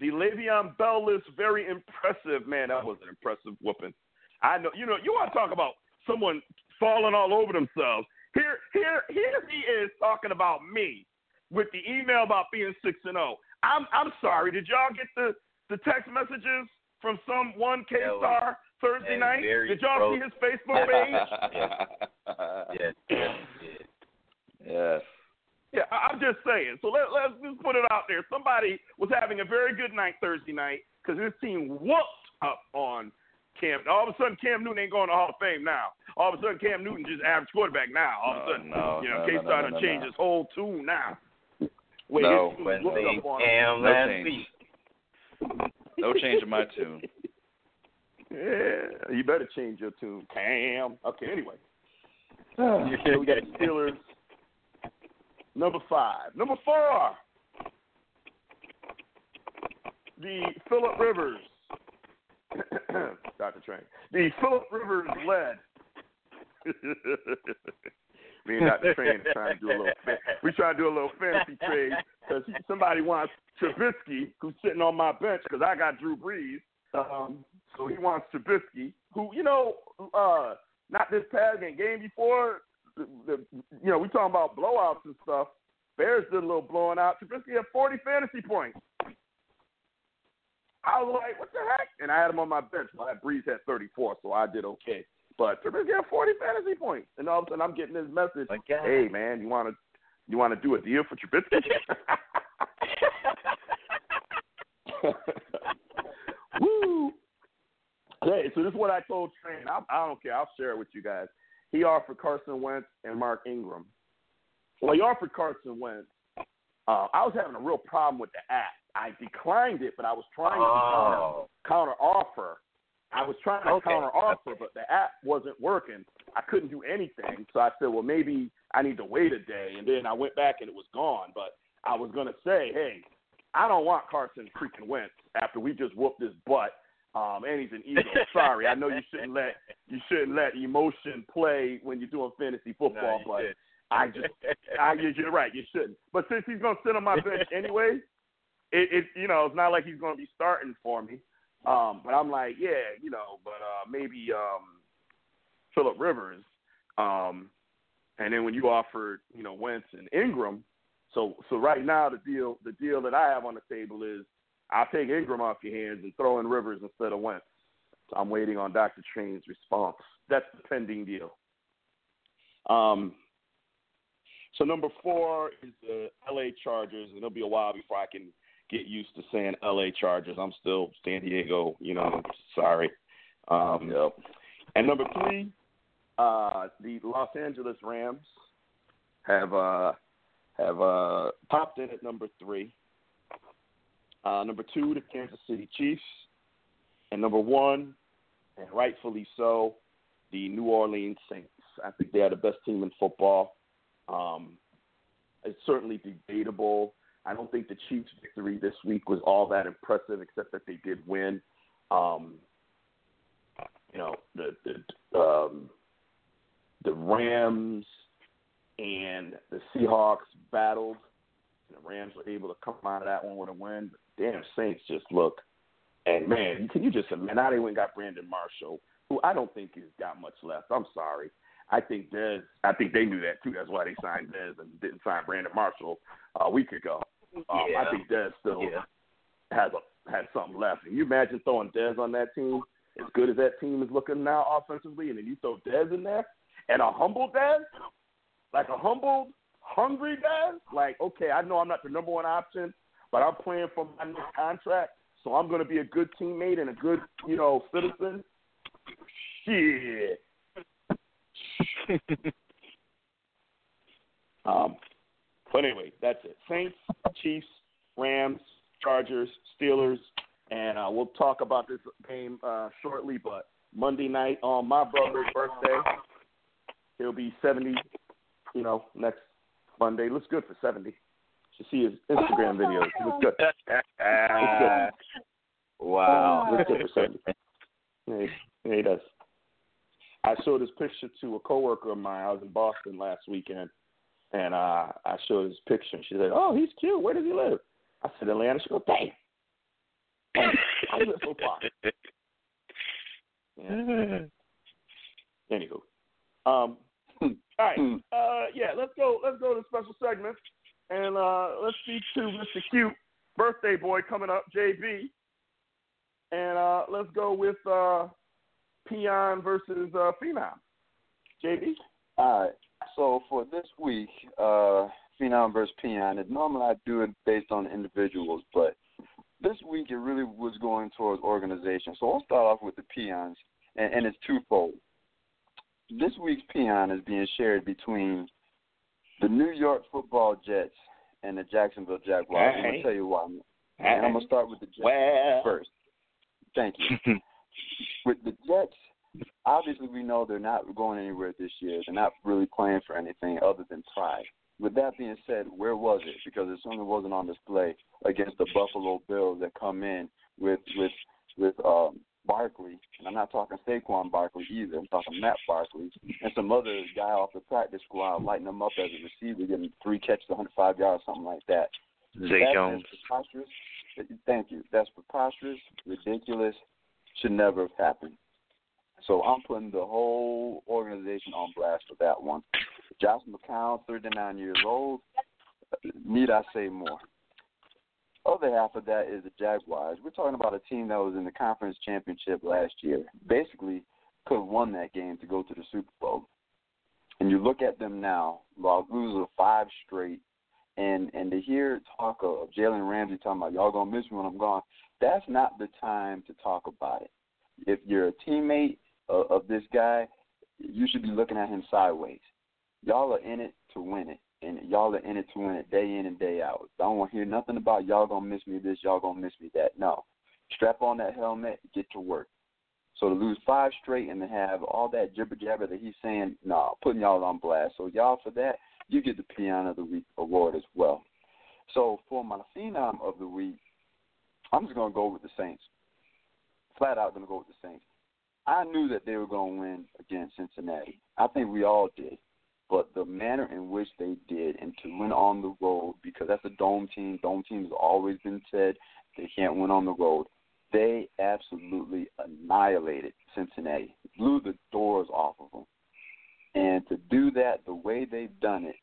The Le'Veon Bell list very impressive. Man, that was an impressive whooping. I know. You know, you want to talk about someone falling all over themselves. Here, here, here he is talking about me with the email about being six and zero. I'm I'm sorry. Did y'all get the the text messages from some one K star Thursday night? Did y'all see his Facebook page? yes, yes, yes. yes. Yeah, I- I'm just saying. So let, let's just put it out there. Somebody was having a very good night Thursday night because this team whooped up on Cam. All of a sudden, Cam Newton ain't going to Hall of Fame now. All of a sudden, Cam Newton just average quarterback now. All of a sudden, no, you know, no, K no, Star no, done no, changed no. his whole tune now. Wait, No, his When they up on. Cam No last change. week. No change in my tune. Yeah, you better change your tune, Cam. Okay, anyway. so we got Steelers. Number five. Number four. The Philip Rivers. Dr. Train. The Philip Rivers led. Me and Dr. Train are trying to do a little. We trying to do a little fantasy trade because somebody wants Trubisky, who's sitting on my bench because I got Drew Brees. Um, so he wants Trubisky, who you know, uh, not this past game, game before. You know, we talking about blowouts and stuff. Bears did a little blowing out. Trubisky had 40 fantasy points. I was like, what the heck? And I had him on my bench. Well, that Brees had 34, so I did okay. But Trubisky had 40 fantasy points, and all of a sudden I'm getting this message. Okay. Hey, man, you want to you want to do a deal for Trubisky? Woo! Hey, so this is what I told Train. I, I don't care. I'll share it with you guys. He offered Carson Wentz and Mark Ingram. Well, he offered Carson Wentz. Uh, I was having a real problem with the app. I declined it, but I was trying to Oh. counter, counter offer. I was trying to Okay. counter offer, but the app wasn't working. I couldn't do anything. So I said, well, maybe I need to wait a day. And then I went back and it was gone. But I was going to say, hey, I don't want Carson freaking Wentz after we just whooped his butt. Um, and he's an Eagle. Sorry, I know you shouldn't let you shouldn't let emotion play when you're doing fantasy football, No, but shouldn't. I just I, you're right, you shouldn't. But since he's going to sit on my bench anyway, it, it you know it's not like he's going to be starting for me. Um, but I'm like, yeah, you know, but uh, maybe um, Philip Rivers. Um, and then when you offered, you know, Wentz and Ingram, so so right now the deal the deal that I have on the table is I'll take Ingram off your hands and throw in Rivers instead of Wentz. So I'm waiting on Dr. Train's response. That's the pending deal. Um, so number four is the L.A. Chargers, and it'll be a while before I can get used to saying L.A. Chargers. I'm still San Diego, you know. Sorry. Um, And number three, uh, the Los Angeles Rams have uh, have uh, popped in at number three. Uh, number two, the Kansas City Chiefs, and number one, and rightfully so, the New Orleans Saints. I think they are the best team in football. Um, it's certainly debatable. I don't think the Chiefs' victory this week was all that impressive, except that they did win. Um, you know, the the um, the Rams and the Seahawks battled. And the Rams were able to come out of that one with a win. But damn, Saints just look. And man, can you just man? Now they went got Brandon Marshall, who I don't think has got much left. I'm sorry. I think Dez. I think they knew that too. That's why they signed Dez and didn't sign Brandon Marshall a week ago. Um, I think Dez still Yeah. has a has something left. And you imagine throwing Dez on that team, as good as that team is looking now offensively, and then you throw Dez in there, and a humble Dez, like a humbled, hungry guys, like okay, I know I'm not the number one option, but I'm playing for my next contract, so I'm going to be a good teammate and a good, you know, citizen. Shit. Um, but anyway, that's it. Saints, Chiefs, Rams, Chargers, Steelers, and uh, we'll talk about this game uh, shortly. But Monday night on my brother's birthday, he'll be 70. You know, next Monday. Looks good for 70. Should see his Instagram videos. He looks good. wow. Looks good for 70. Yeah, he- he does. I showed this picture to a coworker of mine. I was in Boston last weekend, and uh, I showed his picture. And she said, "Oh, he's cute. Where does he live?" I said, "Atlanta." She goes, "Dang, I live so far." Yeah. Anywho, um, all right, uh, yeah, let's go. Let's go to the special segment, and uh, let's speak to Mr. Cute, birthday boy coming up, JB, and uh, let's go with uh, Peon versus uh, Phenom. JB. All right. So for this week, uh, Phenom versus Peon, and normally I do it based on individuals, but this week it really was going towards organization. So I'll start off with the Peons, and, and it's twofold. This week's Peon is being shared between the New York Football Jets and the Jacksonville Jaguars. I'm gonna tell you why. And I'm gonna start with the Jets Well, first. Thank you. with the Jets, obviously we know they're not going anywhere this year. They're not really playing for anything other than pride. With that being said, where was it? Because it certainly wasn't on display against the Buffalo Bills that come in with with with um Barkley, and I'm not talking Saquon Barkley either. I'm talking Matt Barkley and some other guy off the practice squad lighting them up as a receiver, getting three catches, 105 yards, something like that. Zay That Jones. preposterous. Thank you. That's preposterous, ridiculous, should never have happened. So I'm putting the whole organization on blast for that one. Josh McCown, 39 years old. Need I say more? Other half of that is the Jaguars. We're talking about a team that was in the conference championship last year. Basically, could have won that game to go to the Super Bowl. And you look at them now, losing five straight, and and to hear talk of Jalen Ramsey talking about y'all gonna miss me when I'm gone, that's not the time to talk about it. If you're a teammate of, of this guy, you should be looking at him sideways. Y'all are in it to win it, and y'all are in it to win it day in and day out. I don't want to hear nothing about y'all gonna miss me this, y'all gonna miss me that. No, strap on that helmet, get to work. So to lose five straight and to have all that jibber jabber that he's saying, nah, putting y'all on blast. So y'all for that, you get the Peon of the Week award as well. So for my Phenom of the Week, I'm just gonna go with the Saints. Flat out gonna go with the Saints. I knew that they were gonna win against Cincinnati. I think we all did. But the manner in which they did and to win on the road, because that's a dome team, dome team has always been said they can't win on the road they absolutely annihilated Cincinnati, blew the doors off of them. And to do that the way they've done it,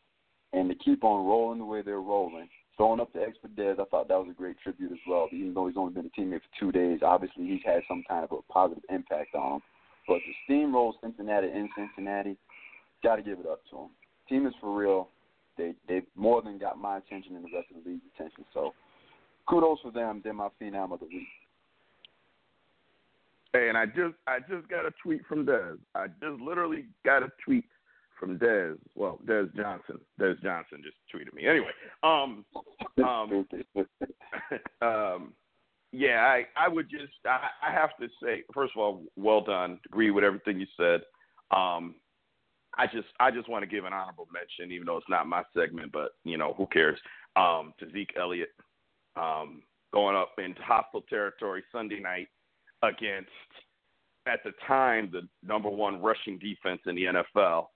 and to keep on rolling the way they're rolling, throwing up the extra Dez, I thought that was a great tribute as well. Even though he's only been a teammate for two days, obviously he's had some kind of a positive impact on him. But to steamroll Cincinnati in Cincinnati, got to give it up to them. Team is for real. They they more than got my attention and the rest of the league's attention. So kudos for them. They're my phenom of the week. Hey, and I just I just got a tweet from Dez. I just literally got a tweet from Dez. Well, Dez Johnson. Dez Johnson just tweeted me. Anyway, um, um, um, yeah, I I would just I, I have to say first of all, well done. Agree with everything you said. Um, I just I just want to give an honorable mention, even though it's not my segment, but you know who cares? Um, to Zeke Elliott, um, going up into hostile territory Sunday night against at the time the number one rushing defense in the NFL,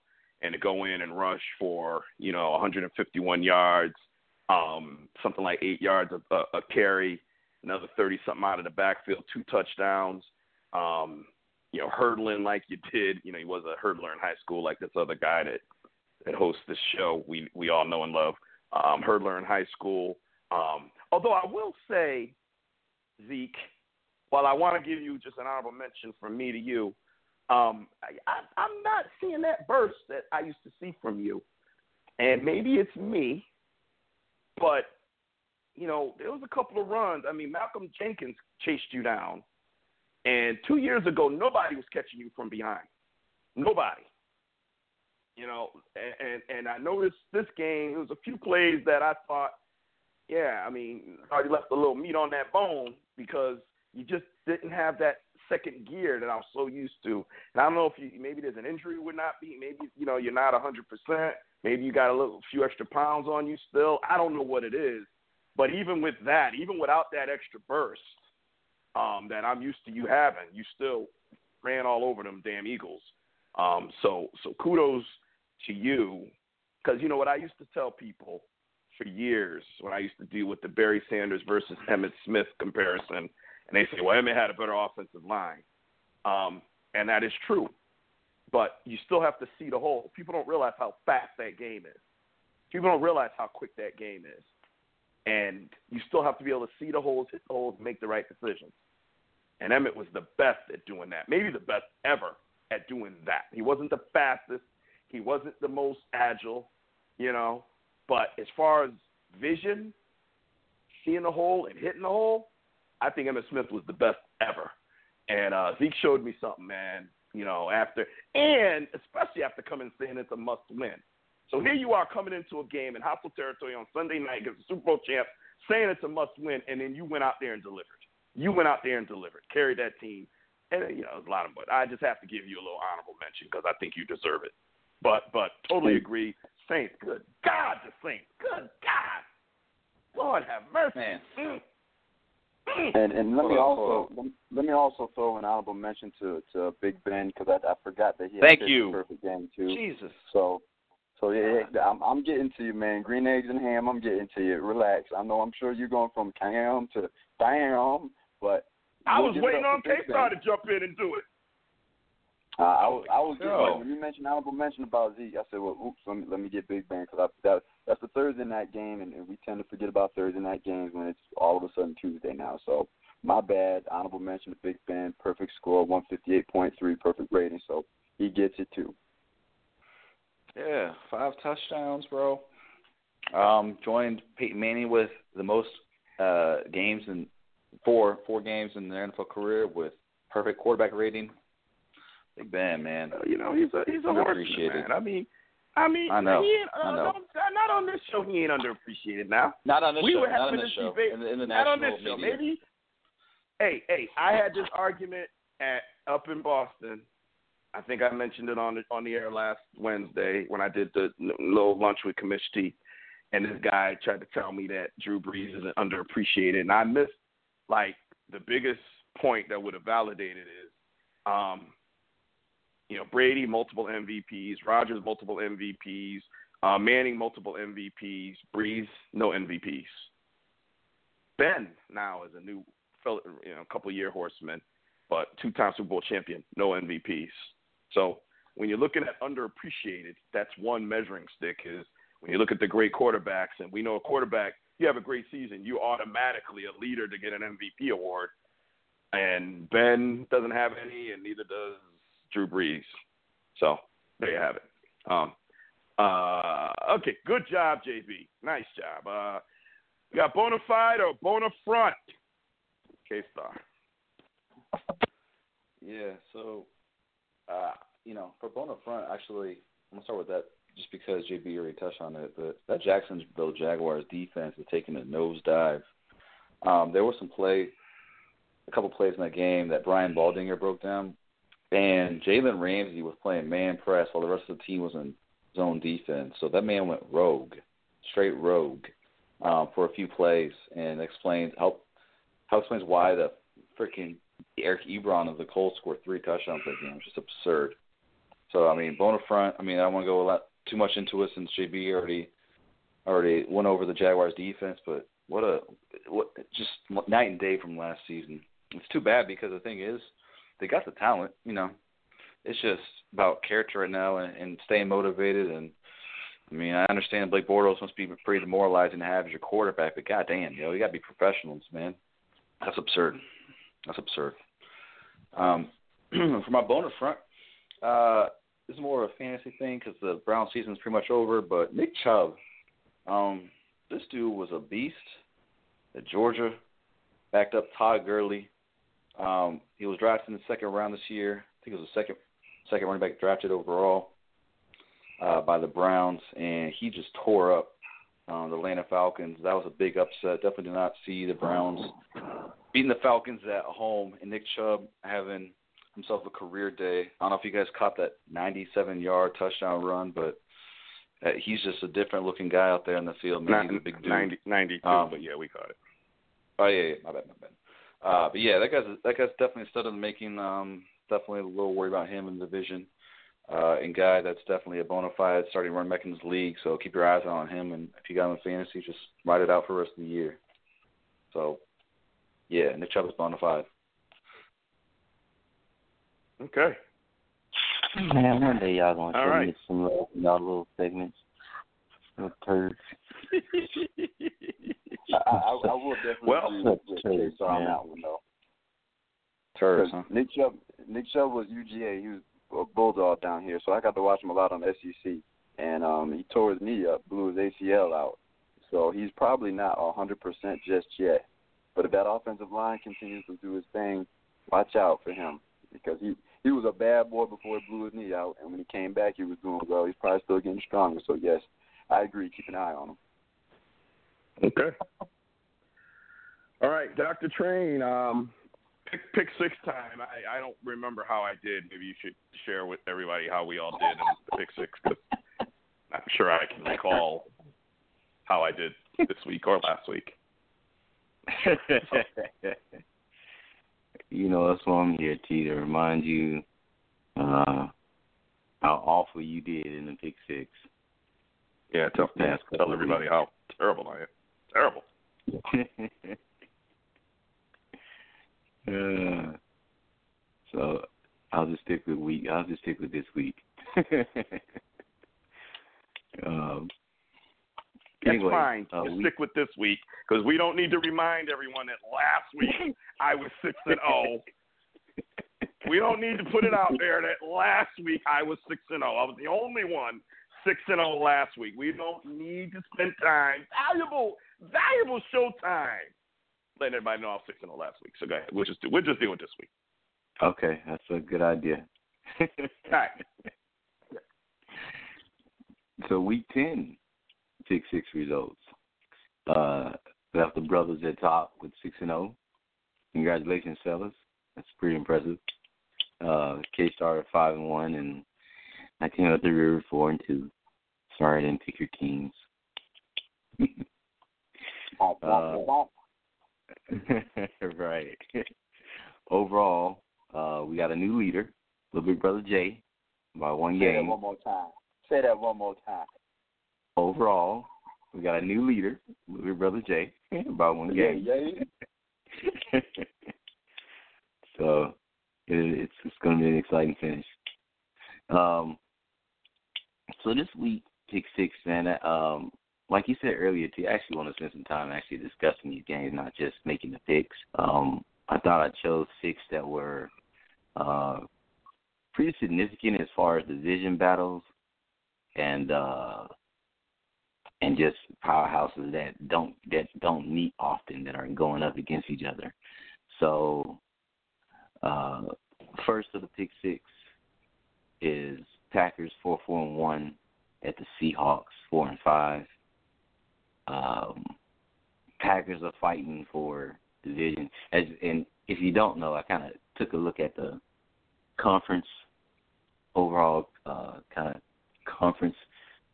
and to go in and rush for you know 151 yards, um, something like eight yards a, a, a carry, another 30 something out of the backfield, two touchdowns. Um, you know, hurdling like you did. You know, he was a hurdler in high school, like this other guy that that hosts this show. We we all know and love. Um, hurdler in high school. Um, although I will say, Zeke, while I want to give you just an honorable mention from me to you, um, I, I, I'm not seeing that burst that I used to see from you. And maybe it's me, but you know, there was a couple of runs. I mean, Malcolm Jenkins chased you down, and two years ago, nobody was catching you from behind. Nobody. You know, and and, I noticed this game. It was a few plays that I thought, yeah, I mean, I already left a little meat on that bone because you just didn't have that second gear that I was so used to. And I don't know if you maybe there's an injury would not be, maybe you know you're not a hundred percent, maybe you got a little few extra pounds on you still. I don't know what it is, but even with that, even without that extra burst um, that I'm used to you having, you still ran all over them damn Eagles. Um, so so kudos to you, because you know what I used to tell people for years when I used to deal with the Barry Sanders versus Emmitt Smith comparison and they say, well, Emmitt had a better offensive line. Um, and that is true. But you still have to see the hole. People don't realize how fast that game is. People don't realize how quick that game is. And you still have to be able to see the holes, hit the holes, make the right decisions. And Emmitt was the best at doing that, maybe the best ever at doing that. He wasn't the fastest, he wasn't the most agile, you know, but as far as vision, seeing the hole and hitting the hole, I think Emmitt Smith was the best ever. And uh, Zeke showed me something, man. You know, after and especially after coming saying it's a must win. So here you are coming into a game in hostile territory on Sunday night against the Super Bowl champ, saying it's a must win, and then you went out there and delivered. You went out there and delivered, carried that team, and you know, a lot of but I just have to give you a little honorable mention because I think you deserve it. But but totally agree. Saints, good God, the Saints, good God, Lord have mercy. Man. Mm. And and let me also let me also throw an honorable mention to to Big Ben because I, I forgot that he Thank had you. a perfect game too. Jesus. So so yeah, I'm I'm getting to you, man. Green eggs and ham. I'm getting to you. Relax. I know. I'm sure you're going from cam to bam, but I was waiting on to K Star to jump in and do it. Uh, I was, I was Yo. getting, when you mentioned honorable mention about Zeke, I said, well, oops, let me let me get Big Ben because that that's the Thursday night game, and, and we tend to forget about Thursday night games when it's all of a sudden Tuesday now. So my bad. Honorable mention to Big Ben, perfect score, one fifty eight point three, perfect rating. So he gets it too. Yeah, five touchdowns, bro. Um, joined Peyton Manning with the most uh, games in four four games in their NFL career with perfect quarterback rating. Big Ben, man. Uh, You know, he's a he's a horseman, man. I mean, I mean, I know. He ain't, uh, I know. Not, not on this show. He ain't underappreciated now. Not on this we show. were not having on this show. debate. In the, in the not national on this show. Maybe. Hey, hey, I had this argument at up in Boston. I think I mentioned it on the on the air last Wednesday when I did the little lunch with Commish T, and this guy tried to tell me that Drew Brees isn't underappreciated, and I missed like the biggest point that would have validated is, um, you know, Brady multiple MVPs, Rodgers multiple MVPs, uh, Manning multiple MVPs, Brees no MVPs. Ben now is a new, you know, couple year horseman, but two-time Super Bowl champion, no MVPs. So when you're looking at underappreciated, that's one measuring stick. Is when you look at the great quarterbacks, and we know a quarterback, you have a great season, you automatically a leader to get an MVP award. And Ben doesn't have any, and neither does Drew Brees. So there you have it. Um, uh, okay, good job, JB. Nice job. Uh, we got bona fide or bona front. K Star. Yeah, so uh, you know, for bona front, actually, I'm gonna start with that just because JB already touched on it. But that Jacksonville Jaguars defense is taking a nosedive. Um, there was some play, a couple plays in that game that Brian Baldinger broke down, and Jalen Ramsey was playing man press while the rest of the team was in zone defense. So that man went rogue, straight rogue, um, for a few plays, and explains how how explains why the freaking Eric Ebron of the Colts scored three touchdowns that game. It's just absurd. So I mean, bona front. I mean, I want to go a lot too much into it since JB already already went over the Jaguars defense, but what a what just night and day from last season. It's too bad because the thing is, they got the talent. You know, it's just about character right now and, and staying motivated. And I mean, I understand Blake Bortles must be pretty demoralizing to have as your quarterback, but goddamn, yo, you got to be professionals, man. That's absurd. That's absurd. Um, for my bonus front, uh, is more of a fantasy thing because the Brown season is pretty much over. But Nick Chubb, um, this dude was a beast at Georgia. Backed up Todd Gurley. Um, he was drafted in the second round this year. I think it was the second second running back drafted overall uh, by the Browns, and he just tore up um, the Atlanta Falcons. That was a big upset. Definitely did not see the Browns beating the Falcons at home, and Nick Chubb having himself a career day. I don't know if you guys caught that 97-yard touchdown run, but uh, he's just a different looking guy out there in the field. Man, he's a big dude. 90, 92, Um, but yeah, we caught it. Oh yeah, yeah, my bad, my bad. Uh, but yeah, that guy's that guy's definitely a stud in the making. Um, definitely a little worried about him in the division. Uh, and guy that's definitely a bona fide starting run back in this league. So keep your eyes on him, and if you got him in fantasy, just ride it out for the rest of the year. So yeah, Nick Chubb is bona fide. Okay. Man, one day y'all gonna show right. me some little, y'all little segments. Little turds. I, I, I will definitely Well, agree with, with Turds, K on that one though. Turds, 'Cause huh? Nick Chubb, Nick Chubb was UGA. He was a bulldog down here, so I got to watch him a lot on SEC. And um, he tore his knee up, blew his ACL out. So he's probably not a hundred percent just yet. But if that offensive line continues to do his thing, watch out for him because he he was a bad boy before he blew his knee out, and when he came back, he was doing well. He's probably still getting stronger. So yes, I agree. Keep an eye on him. Okay. All right, Dr. Train. Um, pick, pick six time. I, I don't remember how I did. Maybe you should share with everybody how we all did in the pick six. Cause I'm sure I can recall how I did this week or last week. you know, that's why I'm here, T, to remind you uh, how awful you did in the pick six. Yeah, tell, Past tell everybody how terrible I am. Terrible. uh, so I'll just stick with week. I'll just stick with this week. um, That's anyway, fine. Uh, Just we, stick with this week because we don't need to remind everyone that last week I was six and zero. We don't need to put it out there that last week I was six and zero. I was the only one six and zero last week. We don't need to spend time, valuable, valuable show time, letting everybody know I was six and zero last week. So go ahead. We'll just do, we'll just do it this week. okay, that's a good idea. All right. so week ten, pick six results. Uh, left the brothers at top with six and zero. Congratulations, fellas. That's pretty impressive. Uh, K started five and one, and I came up the river four and two. Sorry, I didn't pick your teams. Uh, right. Overall, uh, we got a new leader, little big brother Jay, by one Say that game. one more time. Say that one more time. Overall, we got a new leader, big brother Jay, by one Yeah, game. yeah. so it, it's it's going to be an exciting finish. Um, so this week, pick six, man. Um, like you said earlier, too, I actually want to spend some time actually discussing these games, not just making the picks. Um, I thought I chose six that were uh, pretty significant as far as division battles and uh, and just powerhouses that don't that don't meet often that are going up against each other. So uh, first of the pick six is Packers four four and one at the Seahawks four and five. Um, Packers are fighting for division. As and if you don't know, I kind of took a look at the conference overall uh, kind of conference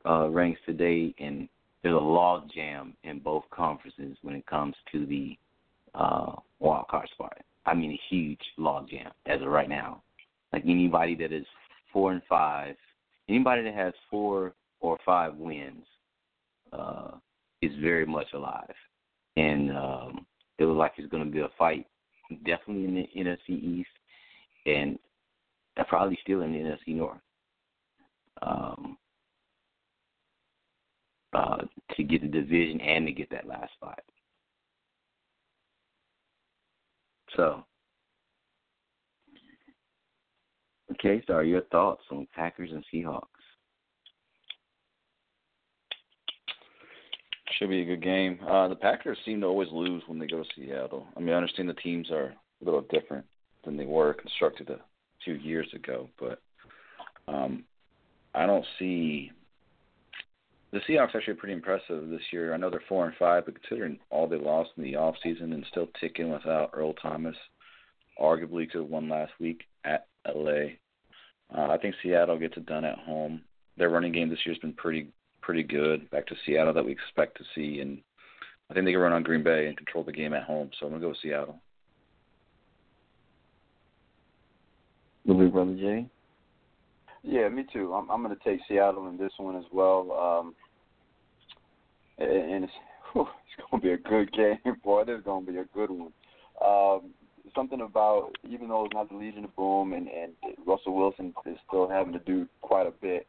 uh, ranks today, and there's a log jam in both conferences when it comes to the uh, wild card spot. I mean, a huge log jam as of right now. Like anybody that is four and five, anybody that has four or five wins uh, is very much alive, and um, it looks like it's going to be a fight, definitely in the NFC East, and probably still in the NFC North. Um, uh, to get the division and to get that last spot. So, okay, so are your thoughts on Packers and Seahawks? Should be a good game. Uh, the Packers seem to always lose when they go to Seattle. I mean, I understand the teams are a little different than they were constructed a few years ago, but um, I don't see the Seahawks actually pretty impressive this year. I know they're four and five, but considering all they lost in the off season and still ticking without Earl Thomas, arguably could have won last week at LA. Uh, I think Seattle gets it done at home. Their running game this year has been pretty pretty good. Back to Seattle that we expect to see, and I think they can run on Green Bay and control the game at home. So I'm gonna go with Seattle. Big brother Jay. Yeah, me too. I'm I'm going to take Seattle in this one as well. Um, and it's whew, it's going to be a good game, boy. This is going to be a good one. Um, something about even though it's not the Legion of Boom and and Russell Wilson is still having to do quite a bit.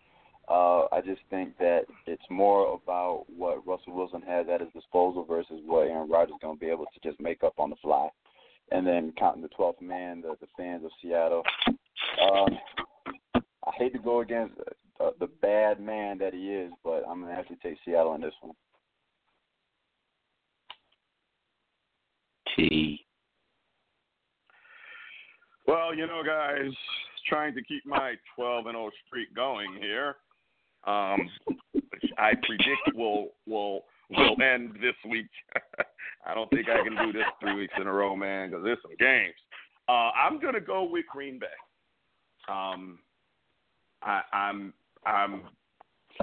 Uh, I just think that it's more about what Russell Wilson has at his disposal versus what Aaron Rodgers is going to be able to just make up on the fly. And then counting the 12th man, the, the fans of Seattle. Um, I hate to go against uh, the bad man that he is, but I'm gonna have to take Seattle in this one. T. Well, you know, guys, trying to keep my 12 and 0 streak going here, um, which I predict will will will end this week. I don't think I can do this three weeks in a row, man, because there's some games. Uh, I'm gonna go with Green Bay. Um, I, I'm I'm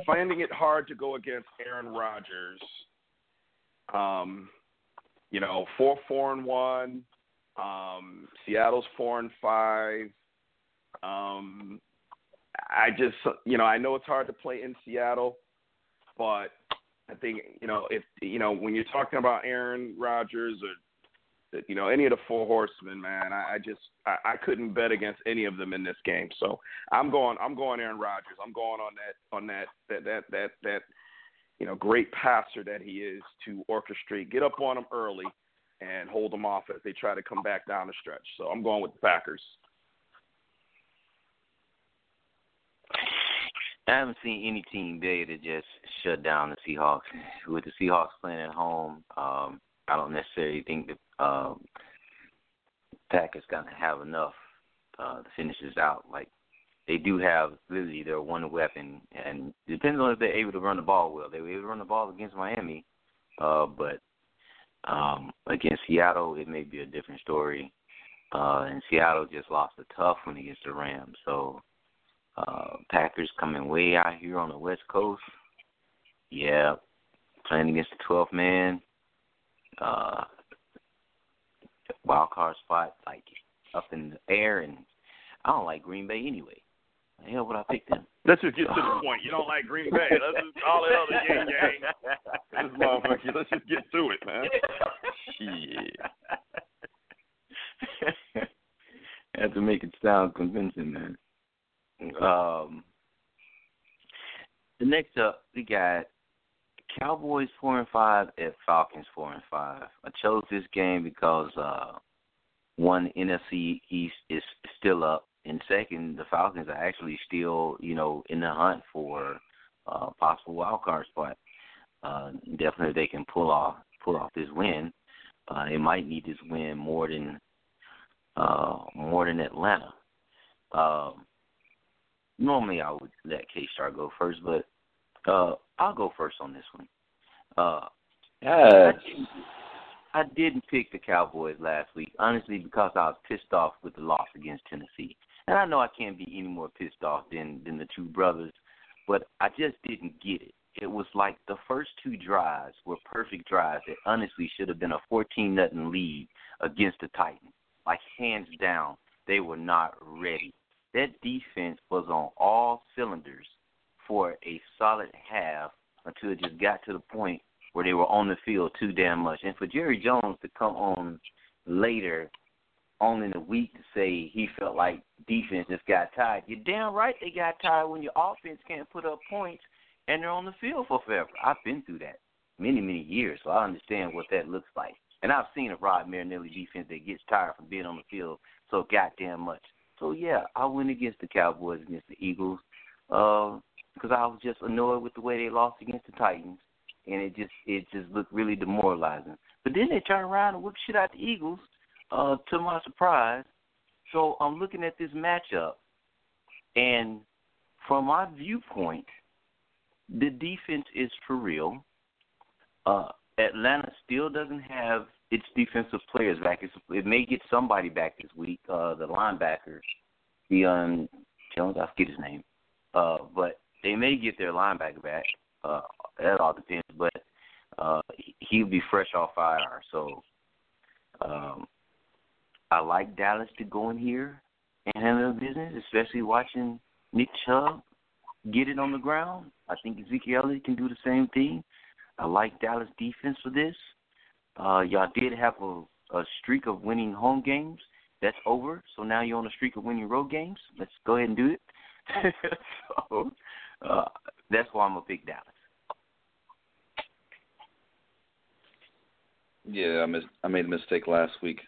finding it hard to go against Aaron Rodgers. Um, you know, four four and one. Um, Seattle's four and five. Um, I just, you know, I know it's hard to play in Seattle, but I think, you know, if you know when you're talking about Aaron Rodgers or You know, any of the four horsemen, man. I, I just I, I couldn't bet against any of them in this game. So I'm going I'm going Aaron Rodgers. I'm going on that on that that that that that you know great passer that he is to orchestrate, get up on them early, and hold them off as they try to come back down the stretch. So I'm going with the Packers. I haven't seen any team be able to just shut down the Seahawks. With the Seahawks playing at home, um, I don't necessarily think that um, Packers gonna have enough uh, to finish this out. Like they do have literally their one weapon, and depends on if they're able to run the ball well. They were able to run the ball against Miami, uh, but um, against Seattle, it may be a different story. Uh, and Seattle just lost a tough one against the Rams, so uh, Packers coming way out here on the West Coast. Yeah, playing against the 12th man. Uh, wild card spot like up in the air, and I don't like Green Bay anyway. The hell would I pick them? Let's just get to the point. You don't like Green Bay. Let's just all that other yang yang. This motherfucker. Let's just get to it, man. Shit. Have to make it sound convincing, man. Um, the next up, we got Cowboys four and five at Falcons four and five. I chose this game because uh, one NFC East is still up, and second, the Falcons are actually still, you know, in the hunt for uh, possible wild card spot. Uh, definitely, they can pull off pull off this win. Uh, they might need this win more than uh, more than Atlanta. Um, normally I would let K Star go first, but uh, I'll go first on this one. Uh, yes. I didn't pick the Cowboys last week, honestly, because I was pissed off with the loss against Tennessee. And I know I can't be any more pissed off than than the two brothers, but I just didn't get it. It was like the first two drives were perfect drives that honestly should have been a 14 nothing lead against the Titans. Like hands down, they were not ready that defense was on all cylinders for a solid half until it just got to the point where they were on the field too damn much. And for Jerry Jones to come on later on in the week to say he felt like defense just got tired. You're damn right they got tired when your offense can't put up points and they're on the field for forever. I've been through that many, many years, so I understand what that looks like. And I've seen a Rod Marinelli defense that gets tired from being on the field so goddamn much. So yeah, I went against the Cowboys against the Eagles uh, because I was just annoyed with the way they lost against the Titans, and it just it just looked really demoralizing. But then they turned around and whipped shit out the Eagles, uh, to my surprise. So I'm looking at this matchup, and from my viewpoint, the defense is for real. Uh, Atlanta still doesn't have its defensive players back. It's, it may get somebody back this week. Uh, the linebacker, Deion Jones, I forget his name, uh, but they may get their linebacker back. Uh, that all depends. But uh, he'll be fresh off fire. So um, I like Dallas to go in here and handle the business, especially watching Nick Chubb get it on the ground. I think Ezekiel Elliott can do the same thing. I like Dallas defense for this. Uh, y'all did have a, a streak of winning home games. That's over. So now you're on a streak of winning road games. Let's go ahead and do it. so uh, that's why I'm a big Dallas. Yeah, I, mis- I made a mistake last week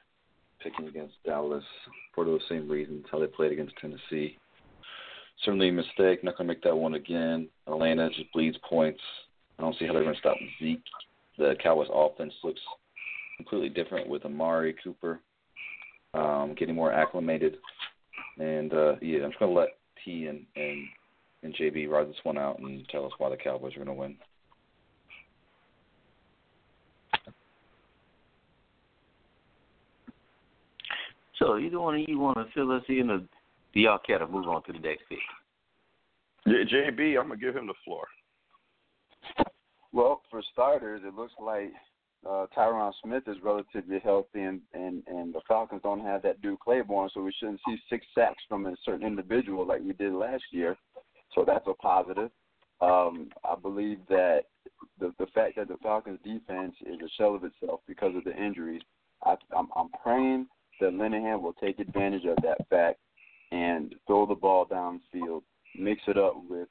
picking against Dallas for those same reasons, how they played against Tennessee. Certainly a mistake. Not to make that one again. Atlanta just bleeds points. I don't see how they're to stop Zeke. The Cowboys' offense looks completely different with Amari Cooper um, getting more acclimated. And uh, yeah, I'm just gonna let T and and and JB ride this one out and tell us why the Cowboys are gonna win. So either one of you want to fill us in, or do y'all care to move on to the next pick? Yeah, JB, I'm gonna give him the floor. Well, for starters, it looks like uh, Tyron Smith is relatively healthy, and, and and the Falcons don't have that dude Clayborn, so we shouldn't see six sacks from a certain individual like we did last year. So that's a positive. Um, I believe that the the fact that the Falcons defense is a shell of itself because of the injuries I, I'm, I'm praying that Linehan will take advantage of that fact and throw the ball downfield, mix it up with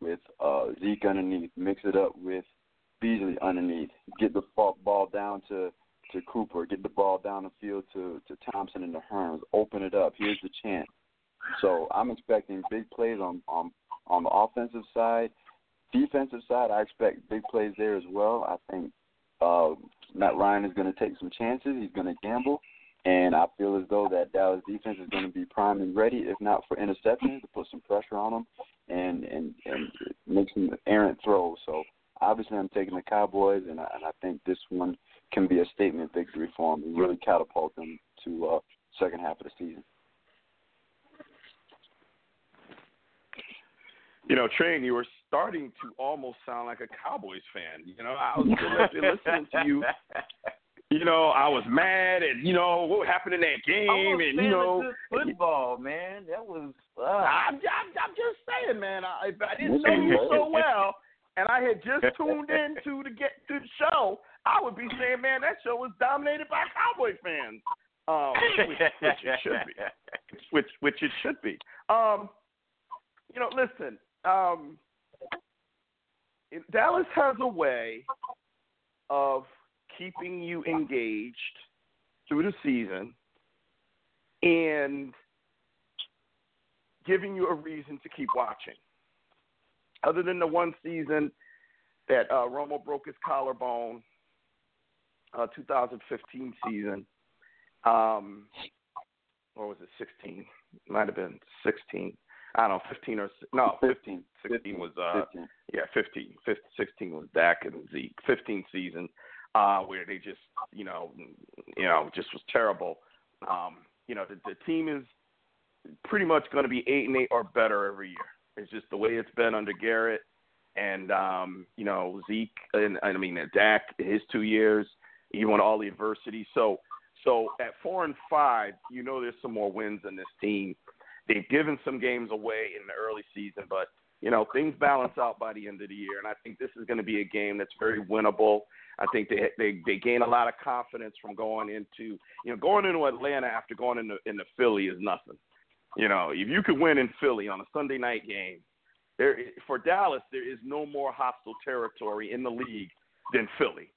with uh, Zeke underneath, mix it up with Beasley underneath, get the ball down to to Cooper, get the ball down the field to to Thompson and the Hurns, open it up. Here's the chance. So I'm expecting big plays on on on the offensive side. Defensive side, I expect big plays there as well. I think uh, Matt Ryan is going to take some chances. He's going to gamble, and I feel as though that Dallas defense is going to be primed and ready, if not for interceptions, to put some pressure on them and and and make some errant throws. So obviously, I'm taking the Cowboys, and I, and I think this one can be a statement victory for them and really catapult them to uh, second half of the season. You know, Train, you were starting to almost sound like a Cowboys fan. You know, I was listening to you. You know, I was mad at you know what happened in that game, and you know, football, man. That was. Uh, I'm, I'm, I'm just saying, man. I, if I didn't know you so well, and I had just tuned in to the get to the show, I would be saying, man, that show was dominated by Cowboy fans. Um, which, which it should be. Which which it should be. Um, you know, listen. Um, Dallas has a way of keeping you engaged through the season and giving you a reason to keep watching. Other than the one season that uh, Romo broke his collarbone, uh, 2015 season, um, or was it 16? Might have been 16. I don't know, 15 or no, 15. 16 was uh, 15. yeah, 15. 15. 16 was Dak and Zeke. 15 season uh, where they just, you know, you know, just was terrible. Um, you know, the, the team is pretty much going to be eight and eight or better every year. It's just the way it's been under Garrett and um, you know Zeke and I mean Dak his two years. He won all the adversity. So so at four and five, you know there's some more wins in this team. They've given some games away in the early season, but you know things balance out by the end of the year, and I think this is going to be a game that's very winnable. I think they they they gain a lot of confidence from going into you know going into Atlanta after going into into Philly is nothing. You know, if you could win in Philly on a Sunday night game, there for Dallas there is no more hostile territory in the league than Philly.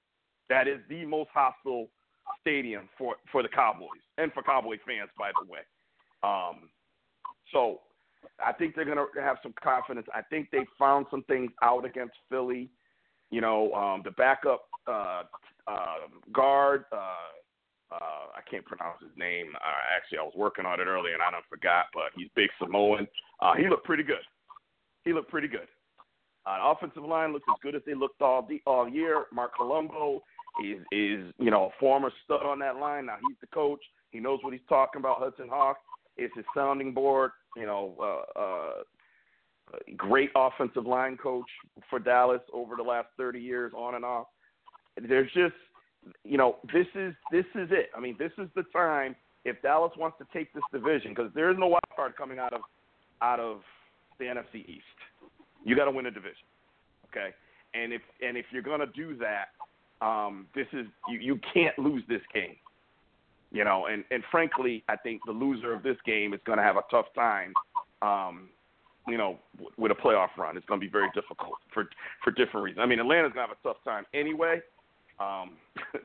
That is the most hostile stadium for for the Cowboys and for Cowboy fans, by the way. Um, so I think they're going to have some confidence. I think they found some things out against Philly. You know, um, the backup uh, uh, guard, uh, uh, I can't pronounce his name. Uh, actually, I was working on it earlier and I don't forgot, but he's big Samoan. Uh, he looked pretty good. He looked pretty good. Uh, offensive line looks as good as they looked all the, all year. Marc Colombo is is you know a former stud on that line. Now he's the coach. He knows what he's talking about. Hudson Houck is his sounding board. You know, uh, uh, great offensive line coach for Dallas over the last 30 years, on and off. There's just, you know, this is this is it. I mean, this is the time if Dallas wants to take this division because there is no wild card coming out of out of the NFC East. You got to win a division, okay? And if and if you're to do that, um, this is you, you can't lose this game. You know, and and frankly, I think the loser of this game is going to have a tough time um, you know, with a playoff run. It's going to be very difficult for for different reasons. I mean, Atlanta's going to have a tough time anyway because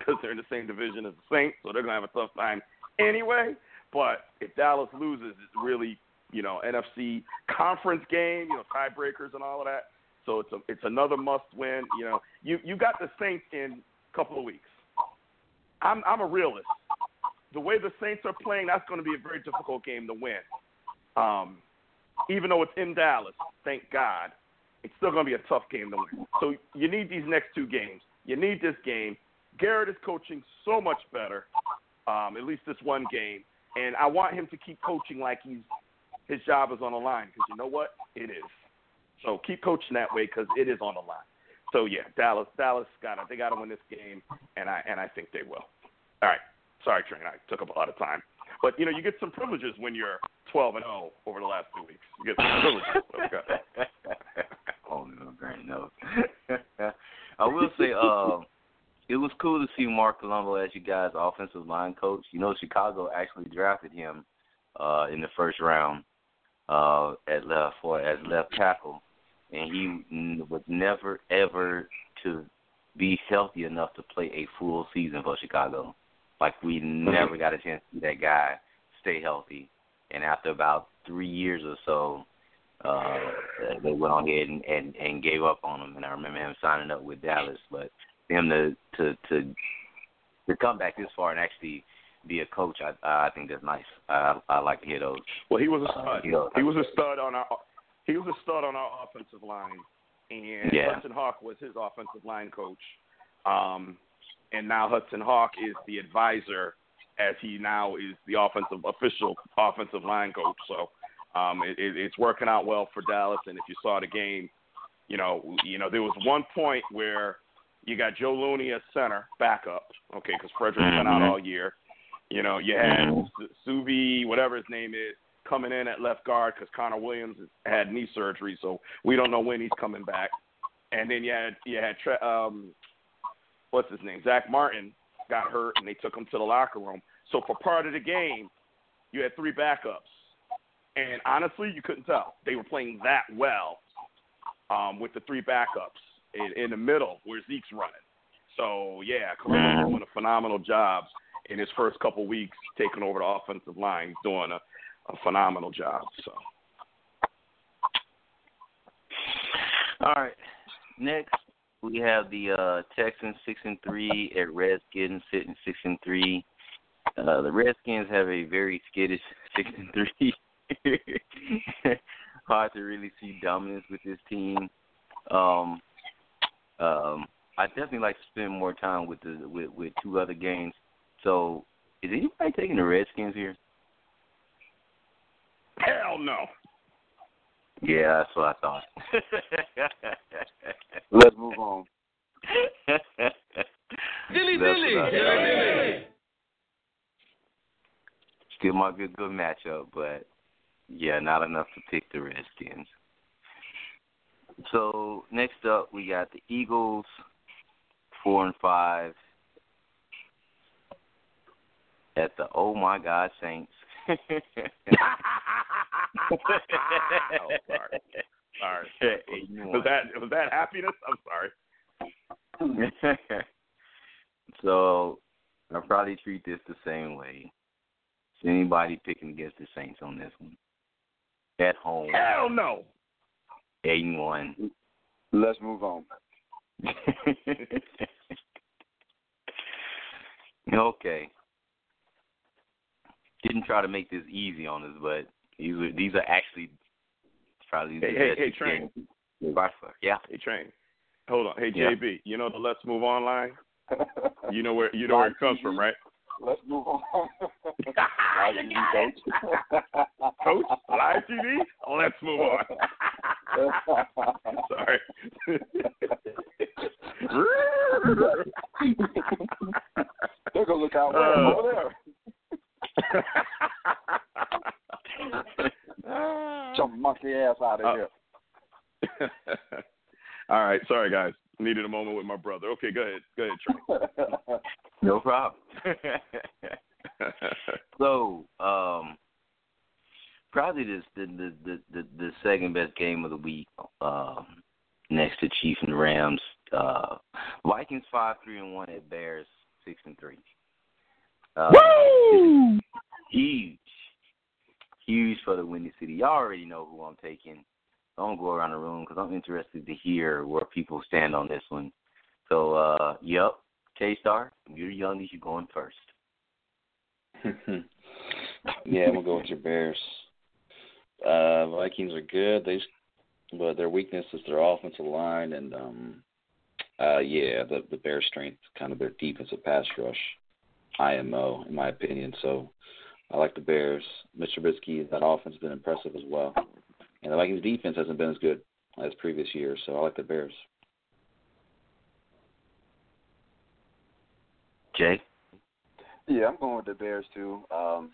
um, they're in the same division as the Saints, so they're going to have a tough time anyway. But if Dallas loses, it's really you know NFC conference game, you know tiebreakers and all of that. So it's a it's another must win. You know, you you got the Saints in a couple of weeks. I'm I'm a realist. The way the Saints are playing, that's going to be a very difficult game to win. Um, even though it's in Dallas, thank God, it's still going to be a tough game to win. So you need these next two games. You need this game. Garrett is coaching so much better, um, at least this one game, and I want him to keep coaching like he's his job is on the line because you know what, it is. So keep coaching that way because it is on the line. So yeah, Dallas, Dallas got it. They got to win this game, and I and I think they will. All right, sorry, Train, I took up a lot of time. But you know, you get some privileges when you're 12 and 0 over the last two weeks. You get some privileges. oh no, great no. I will say, uh, it was cool to see Marc Colombo as you guys' offensive line coach. You know, Chicago actually drafted him uh, in the first round uh, at left for as left tackle, and he was never ever to be healthy enough to play a full season for Chicago. Like we never got a chance to see that guy stay healthy. And after about three years or so, uh they went on ahead and, and, and gave up on him and I remember him signing up with Dallas. But him to to to to come back this far and actually be a coach, I I think that's nice. I I like to hear those. Well, he was a Uh, stud. you know, he was a stud on our. He was a stud on our offensive line, and Yeah. Hudson Houck was his offensive line coach. Um, and now Hudson Houck is the advisor, as he now is the offensive official offensive line coach. So, um, it, it, it's working out well for Dallas. And if you saw the game, you know, you know, there was one point where you got Joe Looney as center backup, okay, because Frederick's been out Mhm. all year. You know, you had Mhm. Suvi, whatever his name is, coming in at left guard because Connor Williams had knee surgery, so we don't know when he's coming back. And then you had you had um, what's his name? Zack Martin got hurt, and they took him to the locker room. So for part of the game, you had three backups, and honestly, you couldn't tell they were playing that well um, with the three backups in, in the middle where Zeke's running. So yeah, Colombo's doing a phenomenal job in his first couple weeks taking over the offensive line. Doing a, a phenomenal job. So All right. Next, we have the uh, Texans six and three at Redskins sitting six and three. Uh, the Redskins have a very skittish six and three. Hard to really see dominance with this team. Um, um, I definitely like to spend more time with the with, with two other games. So, is anybody taking the Redskins here? hell no. Yeah, that's what I thought. Let's move on. Dilly dilly. Still might be a good matchup, but yeah, not enough to pick the Redskins. So next up, we got the Eagles, four and five, at the Oh My God Saints. Oh, sorry. Sorry. Eight Was that was that happiness? I'm sorry. so I'll probably treat this the same way. Is anybody picking against the Saints on this one? At home, Hell no. eight and one. Let's move on. okay. Didn't try to make this easy on us, but these are these are actually probably the Hey, hey, best hey, Train. games by far. Yeah. Hey, Train. Hold on. Hey, Yeah. JB. You know the Let's Move On line? You know where you know where it comes from, right? Let's move on. you got it. Coach, live TV. Let's move on. Sorry. They're gonna look out Uh. over there. Jump monkey ass out of Uh, here. All right, sorry guys. Needed a moment with my brother. Okay, go ahead. Go ahead, Trey. No problem. so, um, probably this the the, the the the second best game of the week, um, next to Chiefs and Rams. Uh, Vikings five three and one at Bears six and three. Uh, Woo! Huge, huge for the Windy City. Y'all already know who I'm taking. I don't go around the room because I'm interested to hear where people stand on this one. So, uh, yep, K Star, you're the youngest. You're going first. yeah, I'm gonna go with your Bears. Uh, Vikings are good. They, but their weakness is their offensive line, and um, uh, yeah, the the Bears' strength, kind of their defensive pass rush, IMO, in my opinion. So, I like the Bears. Mr. Trubisky, that offense has been impressive as well, and the Vikings' defense hasn't been as good as previous years. So, I like the Bears. Jay. Yeah, I'm going with the Bears too. Um,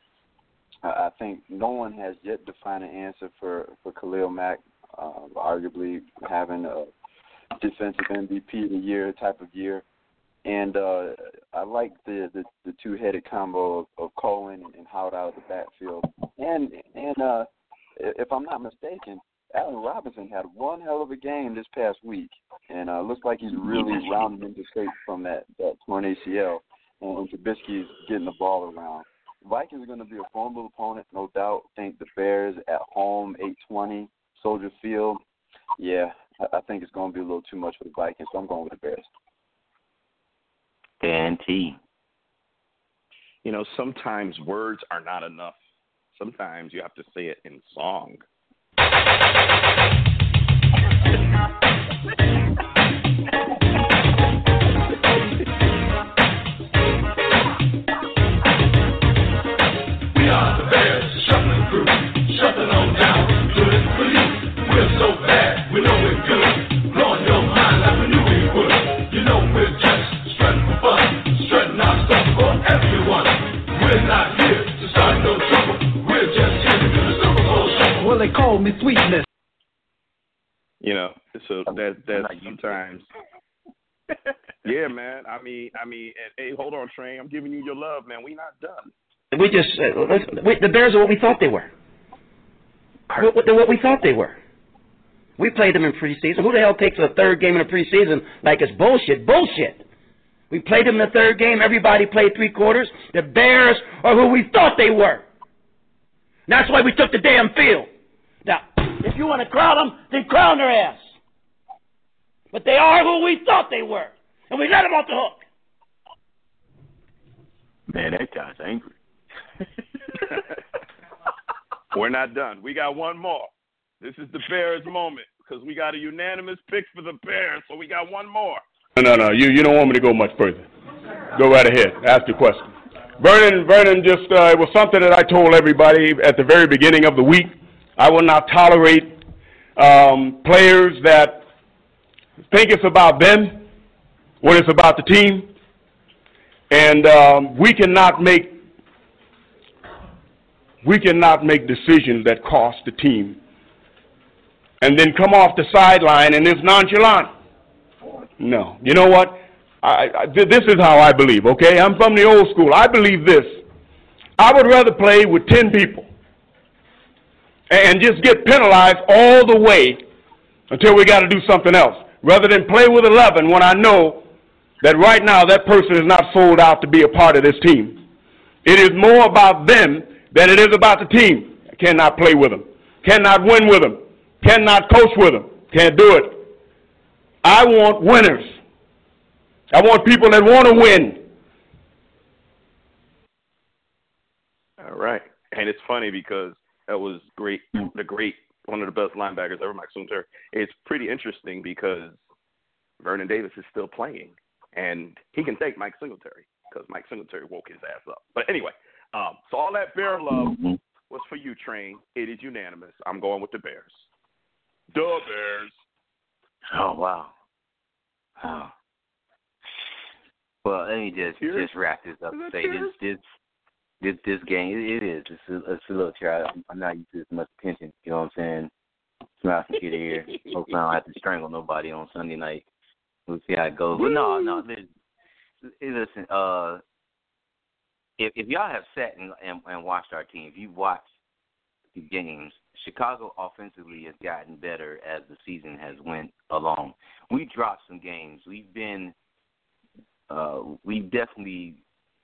I, I think no one has yet to find an answer for for Khalil Mack, uh, arguably having a defensive MVP of the year type of year, and uh, I like the the, the two headed combo of, of Cohen and Howard out of the backfield. And and uh, if I'm not mistaken, Allen Robinson had one hell of a game this past week, and uh, looks like he's really rounding into shape from that that torn ACL. And Trubisky's getting the ball around. Vikings are going to be a formidable opponent, no doubt. Think the Bears at home, 820, Soldier Field. Yeah, I think it's going to be a little too much for the Vikings, so I'm going with the Bears. And T. You know, sometimes words are not enough. Sometimes you have to say it in song. shuffle. Well, they call me sweetness. You know, so that that sometimes. yeah, man. I mean, I mean, and, hey, hold on, Train. I'm giving you your love, man. We not done. We just uh, let's, we, the Bears are what we thought they were. What, what, they're what we thought they were. We played them in preseason. Who the hell takes a third game in a preseason like it's bullshit? Bullshit. We played them in the third game. Everybody played three quarters. The Bears are who we thought they were. That's why we took the damn field. Now, if you want to crown them, then crown their ass. But they are who we thought they were, and we let them off the hook. Man, that guy's angry. We're not done. We got one more. This is the Bears moment because we got a unanimous pick for the Bears, so we got one more. No, no, no. You you don't want me to go much further. Go right ahead. Ask your question. Vernon, Vernon, just uh, it was something that I told everybody at the very beginning of the week. I will not tolerate um, players that think it's about them when it's about the team, and um, we cannot make we cannot make decisions that cost the team, and then come off the sideline and it's nonchalant. No, you know what? I, I, this is how I believe. Okay, I'm from the old school. I believe this. I would rather play with ten people and just get penalized all the way until we got to do something else, rather than play with eleven when I know that right now that person is not sold out to be a part of this team. It is more about them than it is about the team. I cannot play with them. Cannot win with them. Cannot coach with them. Can't do it. I want winners. I want people that want to win. All right, and it's funny because that was great. The great, one of the best linebackers ever, Mike Sumter. It's pretty interesting because Vernon Davis is still playing, and he can thank Mike Singletary because Mike Singletary woke his ass up. But anyway, um, so all that bear love was for you, Train. It is unanimous. I'm going with the Bears. The Bears. Oh wow. Wow. Well, let me just just wrap this up Is and that say this this this this game it, it is it's a, it's a little try. I'm, I'm not used to this much attention. You know what I'm saying? From ear to ear. Hopefully I don't have to strangle nobody on Sunday night. We'll see how it goes. But no, no, listen, listen. Uh, if if y'all have sat and, and and watched our team, if you've watched the games, Chicago offensively has gotten better as the season has went along. We dropped some games. We've been uh we've definitely